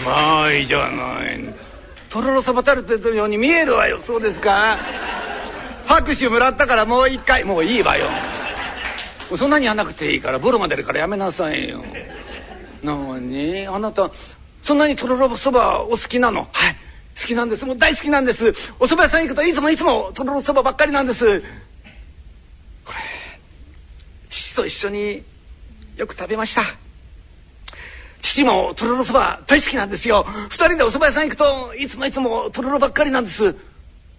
うまいじゃないとろろそば垂れてるように見えるわよ。そうですか？拍手もらったからもう一回。もういいわよ。そんなにやんなくていいからボロが出るからやめなさいよ。なにあなたそんなにとろろそばお好きなの？はい。好きなんです。もう大好きなんです。お蕎麦屋さん行くといつもいつもとろろそばばっかりなんです。これ父と一緒によく食べました。父もとろろそば大好きなんですよ。二人でお蕎麦屋さん行くといつもいつもとろろばっかりなんです。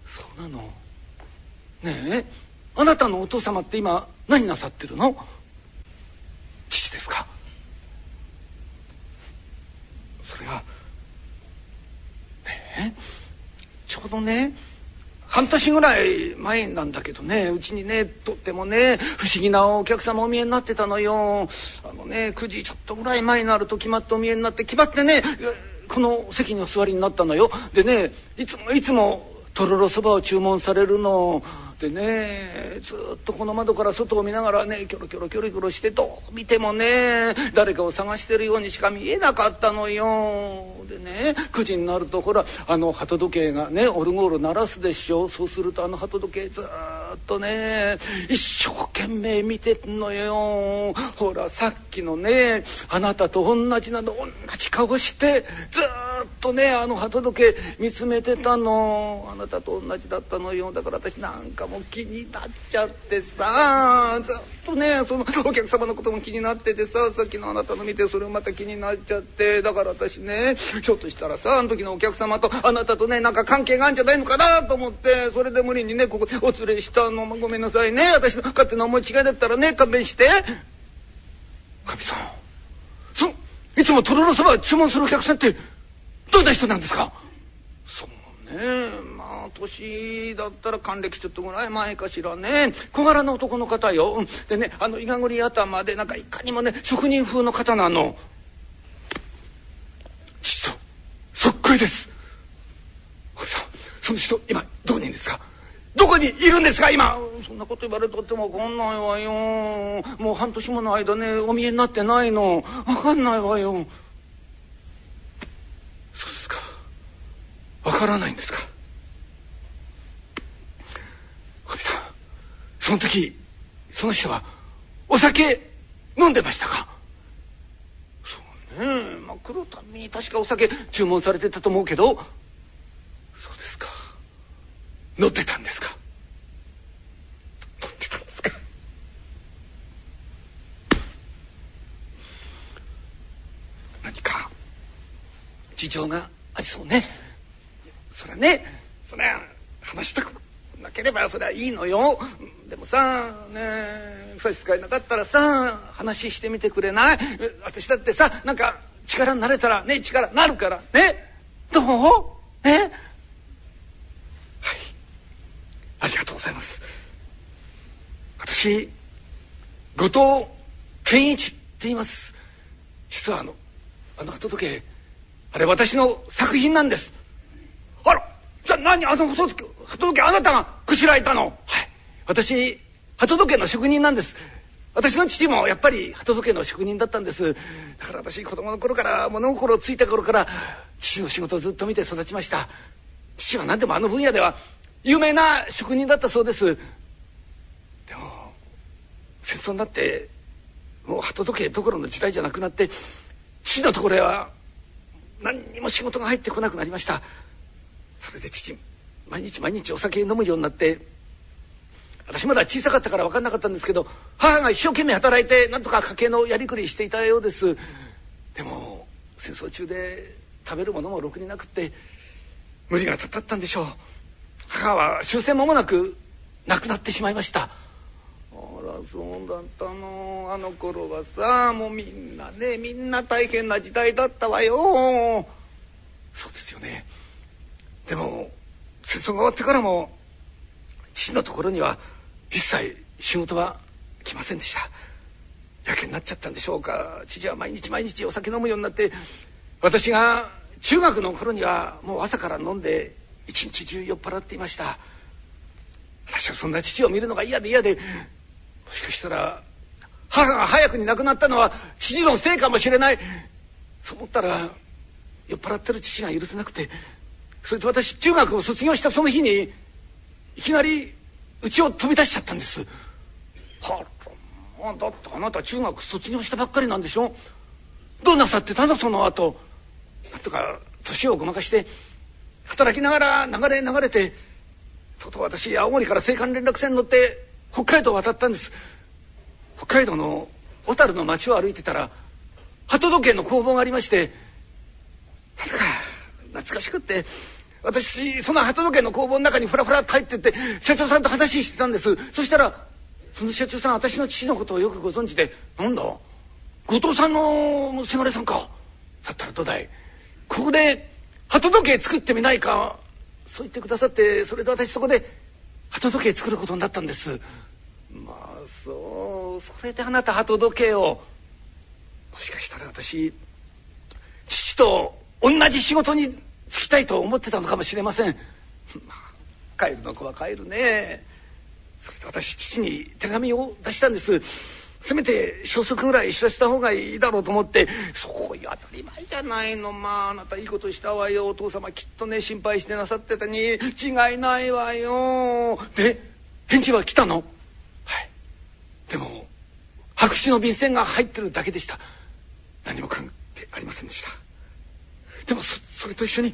そうなの。ねえ。あなたのお父様って今何なさってるの？父ですか？それがねえ。ちょうどね半年ぐらい前なんだけどね。うちにねとってもね不思議なお客様お見えになってたのよ。あのね9時ちょっとぐらい前になると決まってお見えになって決まってねこの席にお座りになったのよ。でねいつもいつもとろろそばを注文されるの。でねずっとこの窓から外を見ながらねキョロキョロキョロキョロしてどう見てもね誰かを探してるようにしか見えなかったのよ。でね9時になるとほらあの鳩時計がねオルゴール鳴らすでしょそうするとあの鳩時計ずっとね一生懸命見てんのよ。ほらさっきのねあなたと同じなの同じ顔してずっとねあの鳩時計見つめてたの。あなたと同じだったのよ。だから私なんかもう気になっちゃってさずっと。とねそのお客様のことも気になっててささっきのあなたの見てそれまた気になっちゃってだから私ねひょっとしたらさあの時のお客様とあなたとねなんか関係があるんじゃないのかなと思ってそれで無理にねここお連れしたの。ごめんなさいね。私の勝手な思い違いだったらね勘弁して。かみさんそいつもとろろそば注文するお客さんってどんな人なんですか？そうね年だったら還暦ちょっとぐらい前かしらね。小柄な男の方よ、でねあのいがぐり頭でなんかいかにもね職人風の方なの。父とそっくりです。その人今どこにいるんですか？どこにいるんですか今？そんなこと言われとっても分かんないわよ。もう半年もの間ねお見えになってないの。分かんないわよ。そうですか。分からないんですか小見さんその時その人はお酒飲んでましたか？そうね。まあ来るたびに確かお酒注文されてたと思うけどそうですか。乗ってたんですか？乗ってたんですか？何か？事情がありそうね。それはねそれは話したくなければそれはいいのよ。でもさね差し支えなかったらさ話してみてくれない？私だってさなんか力になれたらね力なるからね。どう？ねはい。ありがとうございます。私後藤健一って言います。実はあのあの鳩時計あれ私の作品なんです。じゃあ何あの鳩時計あなたがこしらえたの？はい。私鳩時計の職人なんです。私の父もやっぱり鳩時計の職人だったんです。だから私子供の頃から物心ついた頃から父の仕事をずっと見て育ちました。父は何でもあの分野では有名な職人だったそうです。でも戦争になってもう鳩時計どころの時代じゃなくなって父のところへは何にも仕事が入ってこなくなりました。それで父毎日毎日お酒飲むようになって私まだ小さかったから分かんなかったんですけど母が一生懸命働いてなんとか家計のやりくりしていたようです。でも戦争中で食べるものもろくになくって無理がたたったんでしょう。母は終戦間もなく亡くなってしまいました。あらそうだったの。あの頃はさもうみんなねみんな大変な時代だったわよ。そうですよねでも戦争が終わってからも父のところには一切仕事は来ませんでした。やけになっちゃったんでしょうか。父は毎日毎日お酒飲むようになって私が中学の頃にはもう朝から飲んで一日中酔っ払っていました。私はそんな父を見るのが嫌で嫌でもしかしたら母が早くに亡くなったのは父のせいかもしれない。そう思ったら酔っ払ってる父が許せなくてそれと私中学を卒業したその日にいきなり家を飛び出しちゃったんです。はあ、だってあなた中学卒業したばっかりなんでしょ？どうなさってたのその後？なんとか年をごまかして働きながら流れ流れてとうとう私青森から青函連絡船に乗って北海道を渡ったんです。北海道の小樽の町を歩いてたら鳩時計の工房がありましてなんか懐かしくって私その鳩時計の工房の中にふらふらと入ってって社長さんと話してたんです。そしたらその社長さん私の父のことをよくご存知で「なんだ？後藤さんのせがれさんか」だったらどうだい？ここで鳩時計作ってみないか？そう言ってくださってそれで私そこで鳩時計作ることになったんです。まあそうそれであなた鳩時計をもしかしたら私父と同じ仕事に就きたいと思ってたのかもしれません、まあ、帰るの子は帰るね。それで私父に手紙を出したんです。せめて消息ぐらい知らせた方がいいだろうと思って。そういう当たり前じゃないの。まああなたいいことしたわよ。お父様きっとね心配してなさってたに。違いないわよ。で返事は来たの？はい。でも白紙の便箋が入ってるだけでした。何も関係ありませんでした。でもそれと一緒に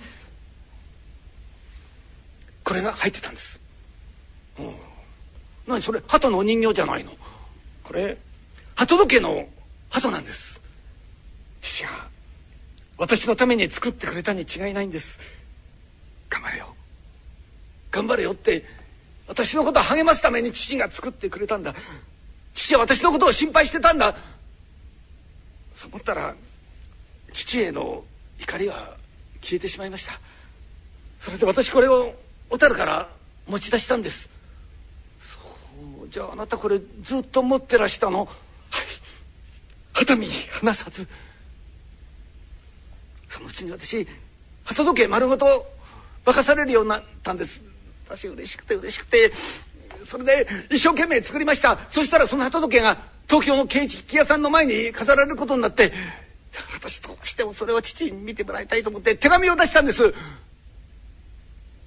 これが入ってたんです。うん。何それ鳩のお人形じゃないの。これ鳩時計の鳩なんです。父が私のために作ってくれたに違いないんです。頑張れよ。頑張れよって私のことを励ますために父が作ってくれたんだ。父は私のことを心配してたんだ。そう思ったら父への怒りは消えてしまいました。それで私これを小樽から持ち出したんです。そうじゃああなたこれずっと持ってらしたの？はい。熱海に離さず。そのうちに私鳩時計丸ごと化かされるようになったんです。私嬉しくて嬉しくて。それで一生懸命作りました。そしたらその鳩時計が東京の刑事器屋さんの前に飾られることになって。(laughs) 私どうしてもそれを父に見てもらいたいと思って手紙を出したんです。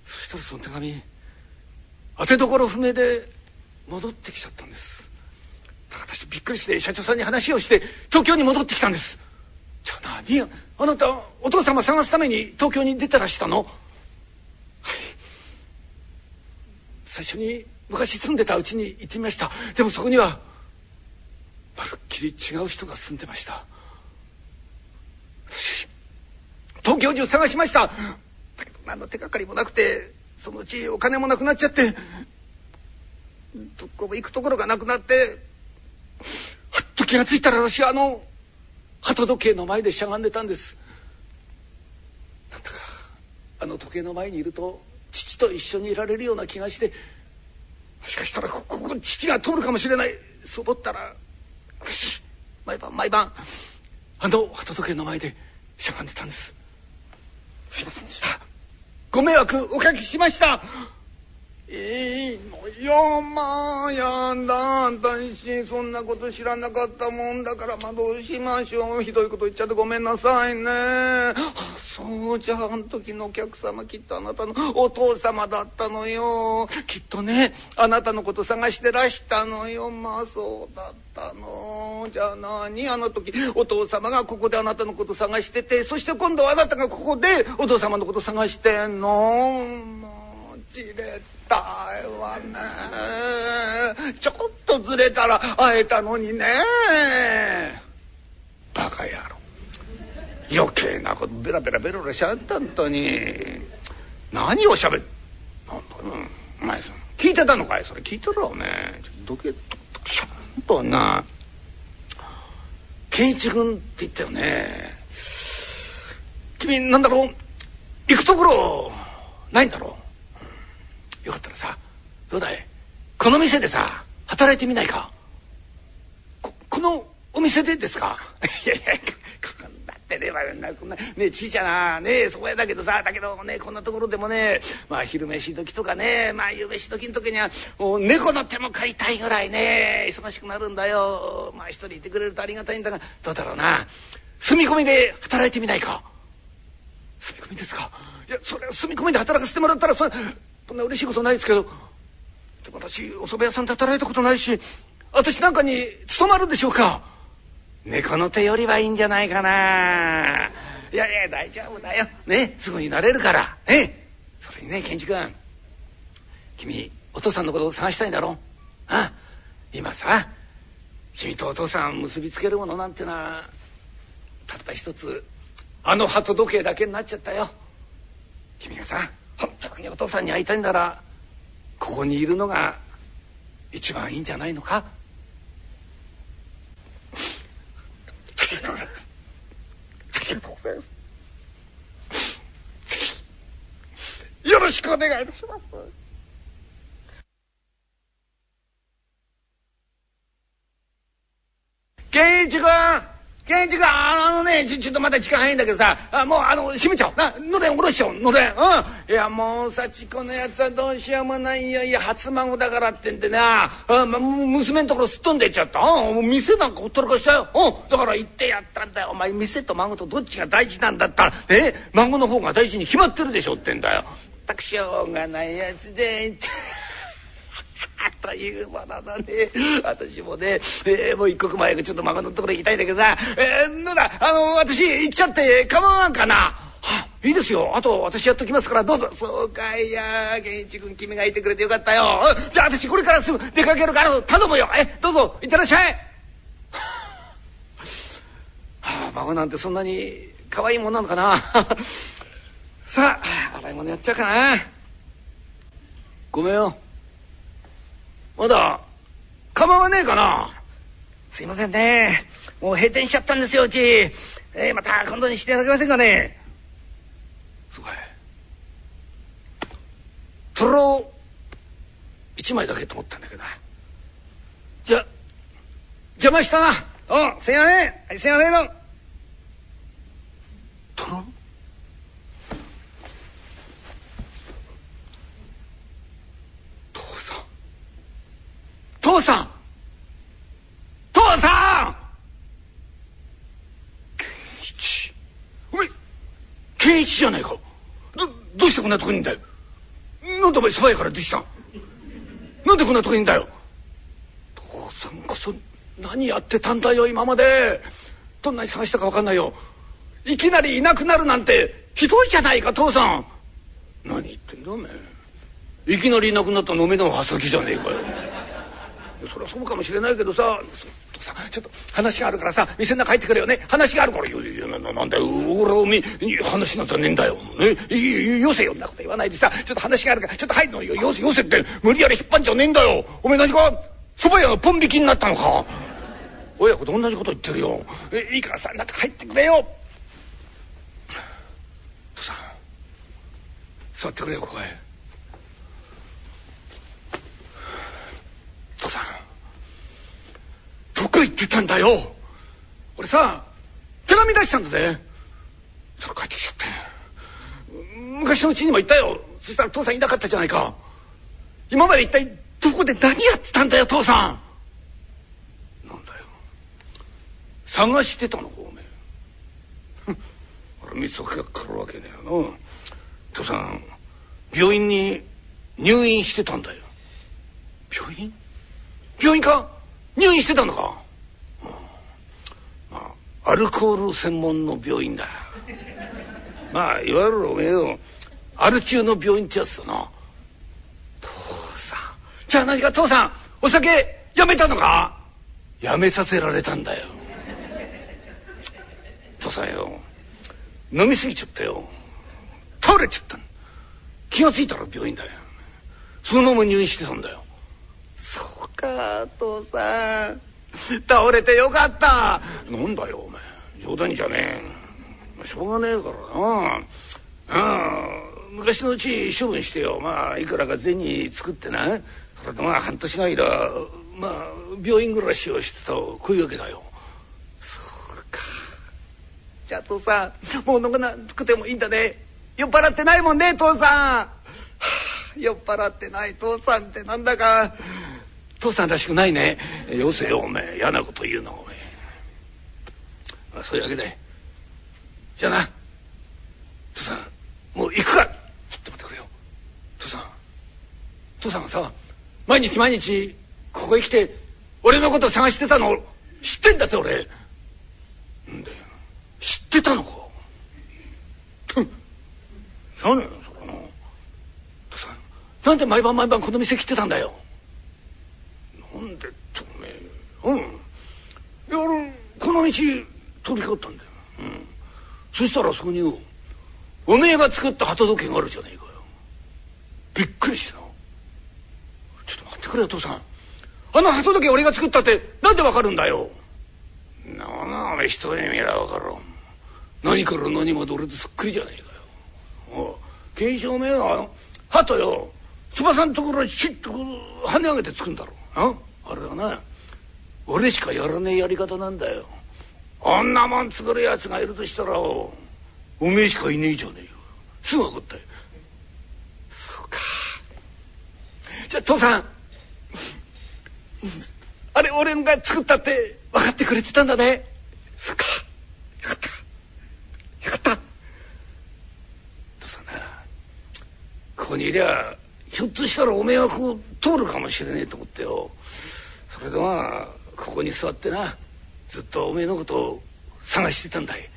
そしたらその手紙当てどころ不明で戻ってきちゃったんです。私びっくりして社長さんに話をして東京に戻ってきたんです。じゃあ何あなたお父様探すために東京に出てらしたの？はい。最初に昔住んでたうちに行ってみました。でもそこにはまるっきり違う人が住んでました。東京中探しました。だけど何の手がかりもなくてそのうちお金もなくなっちゃってどこも行くところがなくなってはっと気が付いたら私はあの鳩時計の前でしゃがんでたんです。なんだかあの時計の前にいると父と一緒にいられるような気がしてもしかしたらここ父が通るかもしれない。そう思ったら毎晩毎晩あの鳩時計の前でしゃがんでたんです。すいませんでした。ご迷惑おかけしました。いいのよまあやだ。私そんなこと知らなかったもんだからまあどうしましょう。ひどいこと言っちゃってごめんなさいね。あそうじゃああの時のお客様きっとあなたのお父様だったのよ。きっとねあなたのこと探してらしたのよ。まあそうだったの。じゃあ何あの時お父様がここであなたのこと探しててそして今度はあなたがここでお父様のこと探してんの。もうじれたいわね。ちょっとずれたら会えたのにね。バカ野郎。余計なことベラベラベラベラしゃったんとに。何をしゃべなんだお前聞いてたのかい？それ聞いてろねどけちゃんとな。健一君って言ったよね。君なんだろう？行くところないんだろう？よかったらさどうだい？この店でさ働いてみないか？このお店でですか？(laughs) いやいやってね,、まあ、こんなねちいちゃなねそこやだけどさだけどねこんなところでもねまあ昼飯時とかねまあ夕飯時の時にはもう猫の手も借りたいぐらいね忙しくなるんだよ。まあ一人いてくれるとありがたいんだがどうだろうな。住み込みで働いてみないか。住み込みですか。いやそれ住み込みで働かせてもらったらそれそんな嬉しいことないですけど。でも私お蕎麦屋さんで働いたことないし私なんかに務まるんでしょうか。猫の手よりはいいんじゃないかな。いやいや大丈夫だよ。ねすぐになれるから。ね。それにね健二君。君お父さんのことを探したいんだろ？あ今さ君とお父さん結びつけるものなんてのはたった一つあの鳩時計だけになっちゃったよ。君がさ本当にお父さんに会いたいならここにいるのが一番いいんじゃないのかありがとうございますぜひよろしくお願いいたします健一君あのねちょちょっとまだ時間早いんだけどさあもうあの閉めちゃおう。なのれん下ろしちゃおう。のれん。うん。いやもう幸子のやつはどうしようもないよ。いや初孫だからってんでな。あ、ま、娘のところすっ飛んでっちゃった。うん店なんかほったらかしたよ。うん。だから行ってやったんだよ。お前店と孫とどっちが大事なんだったら。え孫の方が大事に決まってるでしょってんだよ。全くしょうがないやつで。というものだね私もね、えー、もう一刻前ちょっと孫のところ行きたいんだけどな、えー、ならあの私行っちゃって構わんかな。は、いいですよ。あと私やっときますからどうぞ。そうかいや源一君君がいてくれてよかったよ。じゃあ私これからすぐ出かけるから頼むよ。えどうぞ行ってらっしゃい。はあ孫なんてそんなに可愛いもんなのかな。さあ洗い物やっちゃうかな。ごめんよ。まだ構わねえかな。すいませんね。もう閉店しちゃったんですようち、えー、また今度にしていただけませんかね。そうかい。トロ一枚だけと思ったんだけどじゃ邪魔したな。おすいません。はいすいませんのトロ父さん。父さん。健一。お前健一じゃないか。どどうしてこんなとこにいんだよ。なんでお前そば屋から出てきたなんでこんなとこにいんだよ。父さんこそ何やってたんだよ今まで。どんなに探したか分かんないよ。いきなりいなくなるなんてひどいじゃないか父さん。何言ってんだお前いきなりいなくなったのおめの刃先じゃねえかよ。そりゃそうかもしれないけどささちょっと話があるからさ店の中入ってくれよね。話があるから「いやいやなんだよ。俺を見話なんじゃねえんだよ」ね「よせよんなこと言わないでさ。ちょっと話があるからちょっと入るのよ。よせよせって無理やり引っ張んじゃねえんだよ。おめえ何か蕎麦屋のポン引きになったのか？親子と同じこと言ってるよ。えいいからさ中入ってくれよ。父さん座ってくれよここへ。父さん。どこ行ってたんだよ。俺さ手紙出したんだぜ。それ帰ってきちゃって。昔のうちにも言ったよ。そしたら父さんいなかったじゃないか。今まで一体どこで何やってたんだよ父さん。なんだよ。探してたのかおめえ。(laughs) 俺見つけがかるわけねえよな。父さん病院に入院してたんだよ。病院？病院か？入院してたのか、アルコール専門の病院だ。まあいわゆるおめえよ。アル中の病院ってやつだな。父さん。じゃあ何か父さん？お酒やめたのか？やめさせられたんだよ。父さんよ。飲み過ぎちゃったよ。倒れちゃった気が付いたら病院だよ。そのまま入院してたんだよ。そうか父さん。倒れてよかった。なんだよお前。冗談じゃねえ。しょうがねえからな。うん。昔のうち処分してよ。まあいくらか銭作ってな。それでまあ半年の間まあ病院暮らしをしてた。こういうわけだよ。そうか。じゃあ父さんもう飲まなくてもいいんだね。酔っ払ってないもんね父さん、はあ、酔っ払ってない父さんってなんだか。父さんらしくないね。よせよおめえ嫌なこと言うのおめえ、まあ、そういうわけで。じゃあな。父さんもう行くか。らちょっと待ってくれよ。父さん。父さんがさ毎日毎日ここへ来て俺のこと探してたの。知ってんだぜ俺。んだよ。知ってたのか。何よそれの。父さんなんで毎晩毎晩この店来てたんだよなんでとめうん。いや俺この道通りかかったんだよ、うん、そしたらそこにおめえが作った鳩時計があるじゃねえかよ。びっくりしてなちょっと待ってくれよ父さん。あの鳩時計俺が作ったってなんでわかるんだよ。なあおめえ一目見りゃわかる。何から何まで俺とそっくりじゃねえかよ。お検証めえはあの鳩よ。翼のところにシュッと跳ね上げてつくんだろああれはな俺しかやらねえやり方なんだよ。あんなもん作るやつがいるとしたらおめえしかいねえじゃねえよ。すぐ分かったよ。そうか。じゃあ父さん。あれ俺が作ったって分かってくれてたんだね。そっか。よかった。よかった。父さんなここにいりゃひょっとしたらおめえはこう通るかもしれねえと思ってよ。それでまあここに座ってなずっとおめえのことを探してたんだい。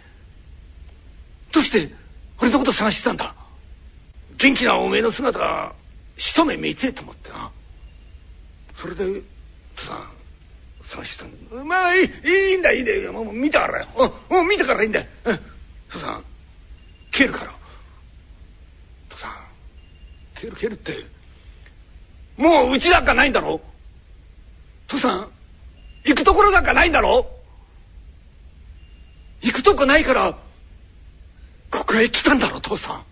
どうして俺のこと探してたんだ？元気なおめえの姿が一目見てえと思ってな。それでさん探してたんだ。まあいいいいんだいいんだ。よもう見たからよ。もう見たからいいんだ。よ父さん蹴るから。父さん蹴る蹴るってもううちなんかないんだろ？父さん行くところなんかないんだろ？行くとこないからここへ来たんだろ父さん。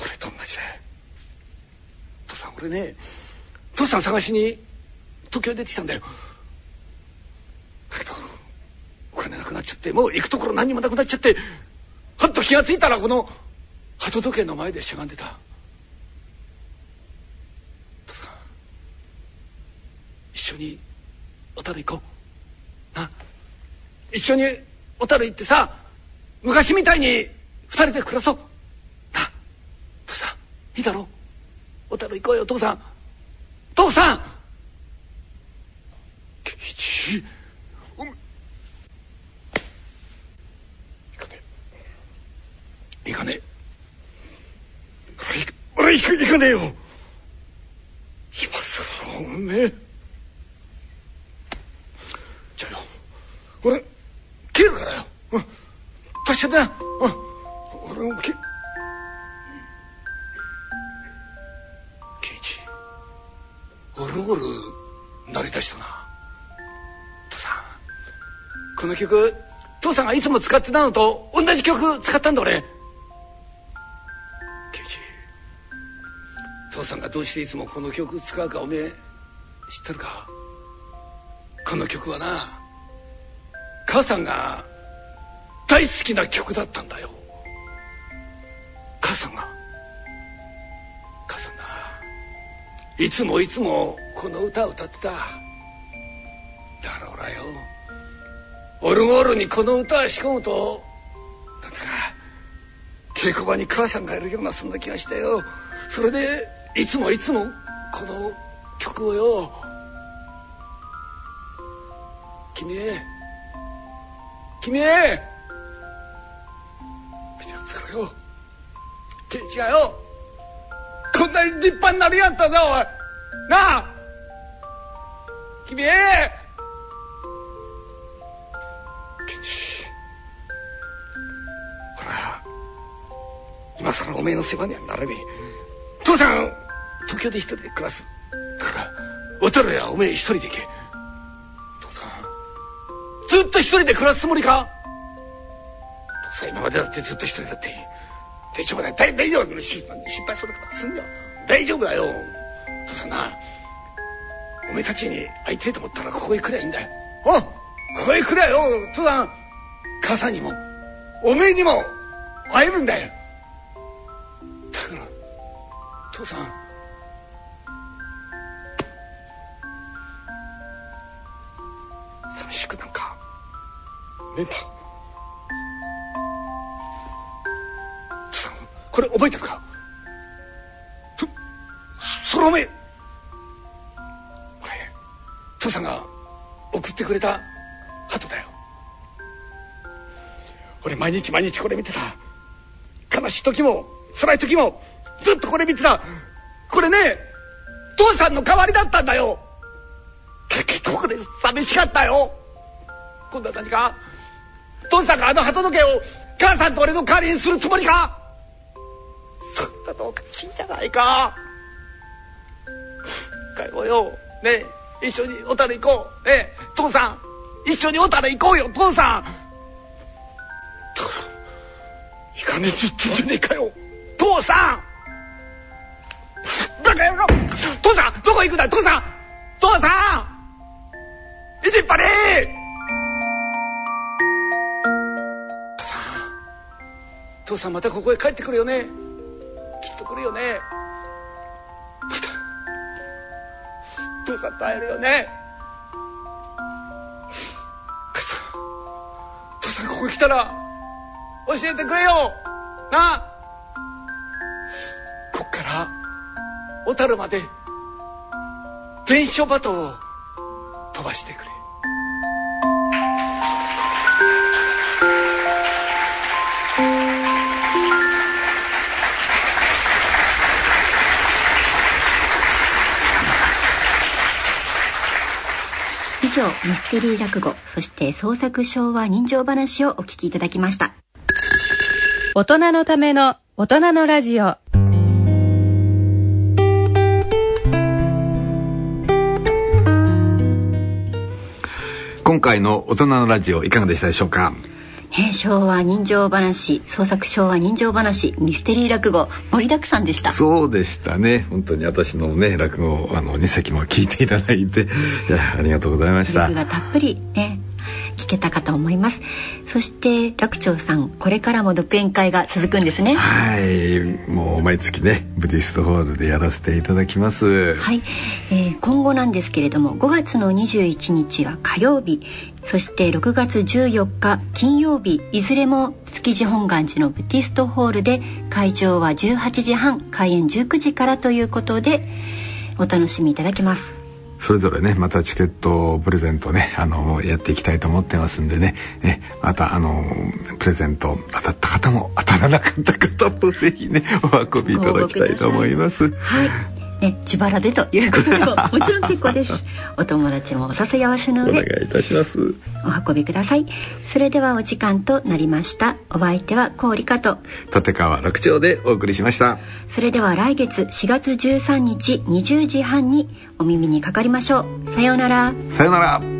俺と同じだ父さん俺ね父さん探しに東京出てきたんだよ。だけどお金なくなっちゃってもう行くところ何にもなくなっちゃってはっと気が付いたらこの鳩時計の前でしゃがんでた父さん一緒に小樽行こう。な。一緒に小樽行ってさ昔みたいに二人で暮らそう。な。父さんいいだろ小樽行こうよ父さん。父さん。圭一おめ行かねえ。行かねえ。俺行か行かねえよ。今さらおめえじゃあよ俺蹴るからよ、うん、達者だよ、うん、俺も蹴圭一オルゴール鳴り出したな。父さん。この曲父さんがいつも使ってたのと同じ曲使ったんだ俺。圭一父さんがどうしていつもこの曲使うかおめえ知ってるか？この曲はな。母さんが大好きな曲だったんだよ。母さんが。母さんが。いつもいつもこの歌を歌ってた。だから俺はよ。オルゴールにこの歌を仕込むとなんだか稽古場に母さんがいるようなそんな気がしてよ。それでいつもいつもこの曲をよ。君へ。君。へ見てやつからよ。ケイチがよ。こんなに立派になりやったぞおい。なあ。君。へケチほら。今さらおめえの世話にはなれねえ。父さん。東京で一人で暮らす。だから小樽やおめえ一人で行け。と一人で暮らすつもりか？父さん今までだってずっと一人だって。大丈夫だよ。大大丈夫し心配するからすんじゃ大丈夫だよ。父さんな前たちに会いてえと思ったらここへ来りゃいいんだよ。おここへ来りゃよ。父さん母さんにもおめえにも会えるんだよ。だから父さんねえんだ父さんこれ覚えてるか？そそれおめえ俺父さんが送ってくれた鳩だよ。俺毎日毎日これ見てた。悲しい時も辛い時もずっとこれ見てた。これね父さんの代わりだったんだよ。だけどこれ寂しかったよ。今度は何か？父さんがあの鳩時計を母さんと俺の代わりにするつもりか？そんなのおかしいんじゃないか？帰ろうよ。ね一緒に小樽行こう。ね父さん。一緒に小樽行こうよ父さん。行かねえって言ってんじゃねえかよ父さんバカ野郎父さんどこ行くんだ父さん父さんいちっぱり父さんまたここへ帰ってくるよね。きっと来るよね。また父さんと会えるよね。父さんここ来たら教えてくれよ。な。あこっから小樽まで伝書バトを飛ばしてくれ。上ミステリー落語そして創作昭和人情話をお聞きいただきました。大人のための大人のラジオ。今回の大人のラジオいかがでしたでしょうか？ね、昭和人情話創作昭和人情話ミステリー落語盛りだくさんでした。そうでしたね。本当に私のね落語あの二席も聞いていただいていやありがとうございました。がたっぷりね聞けたかと思います。そして楽長さんこれからも独演会が続くんですね。はい。もう毎月ねブディストホールでやらせていただきます。はい、えー今後なんですけれども5月の21日は火曜日。そして6月14日金曜日。いずれも築地本願寺のブティストホールで会場は18時半開演19時からということでお楽しみいただけますそれぞれねまたチケットプレゼントねあのやっていきたいと思ってますんでねねまたあのプレゼント当たった方も当たらなかった方も是非ねお運びいただきたいと思います。はい。ね、自腹でということでももちろん結構です。(laughs) お友達もお誘い合わせのお願上いいたします。お運びください。それではお時間となりました。お相手は郡香と。立川楽長でお送りしました。それでは来月4月13日20時半にお耳にかかりましょう。さようなら。さよなら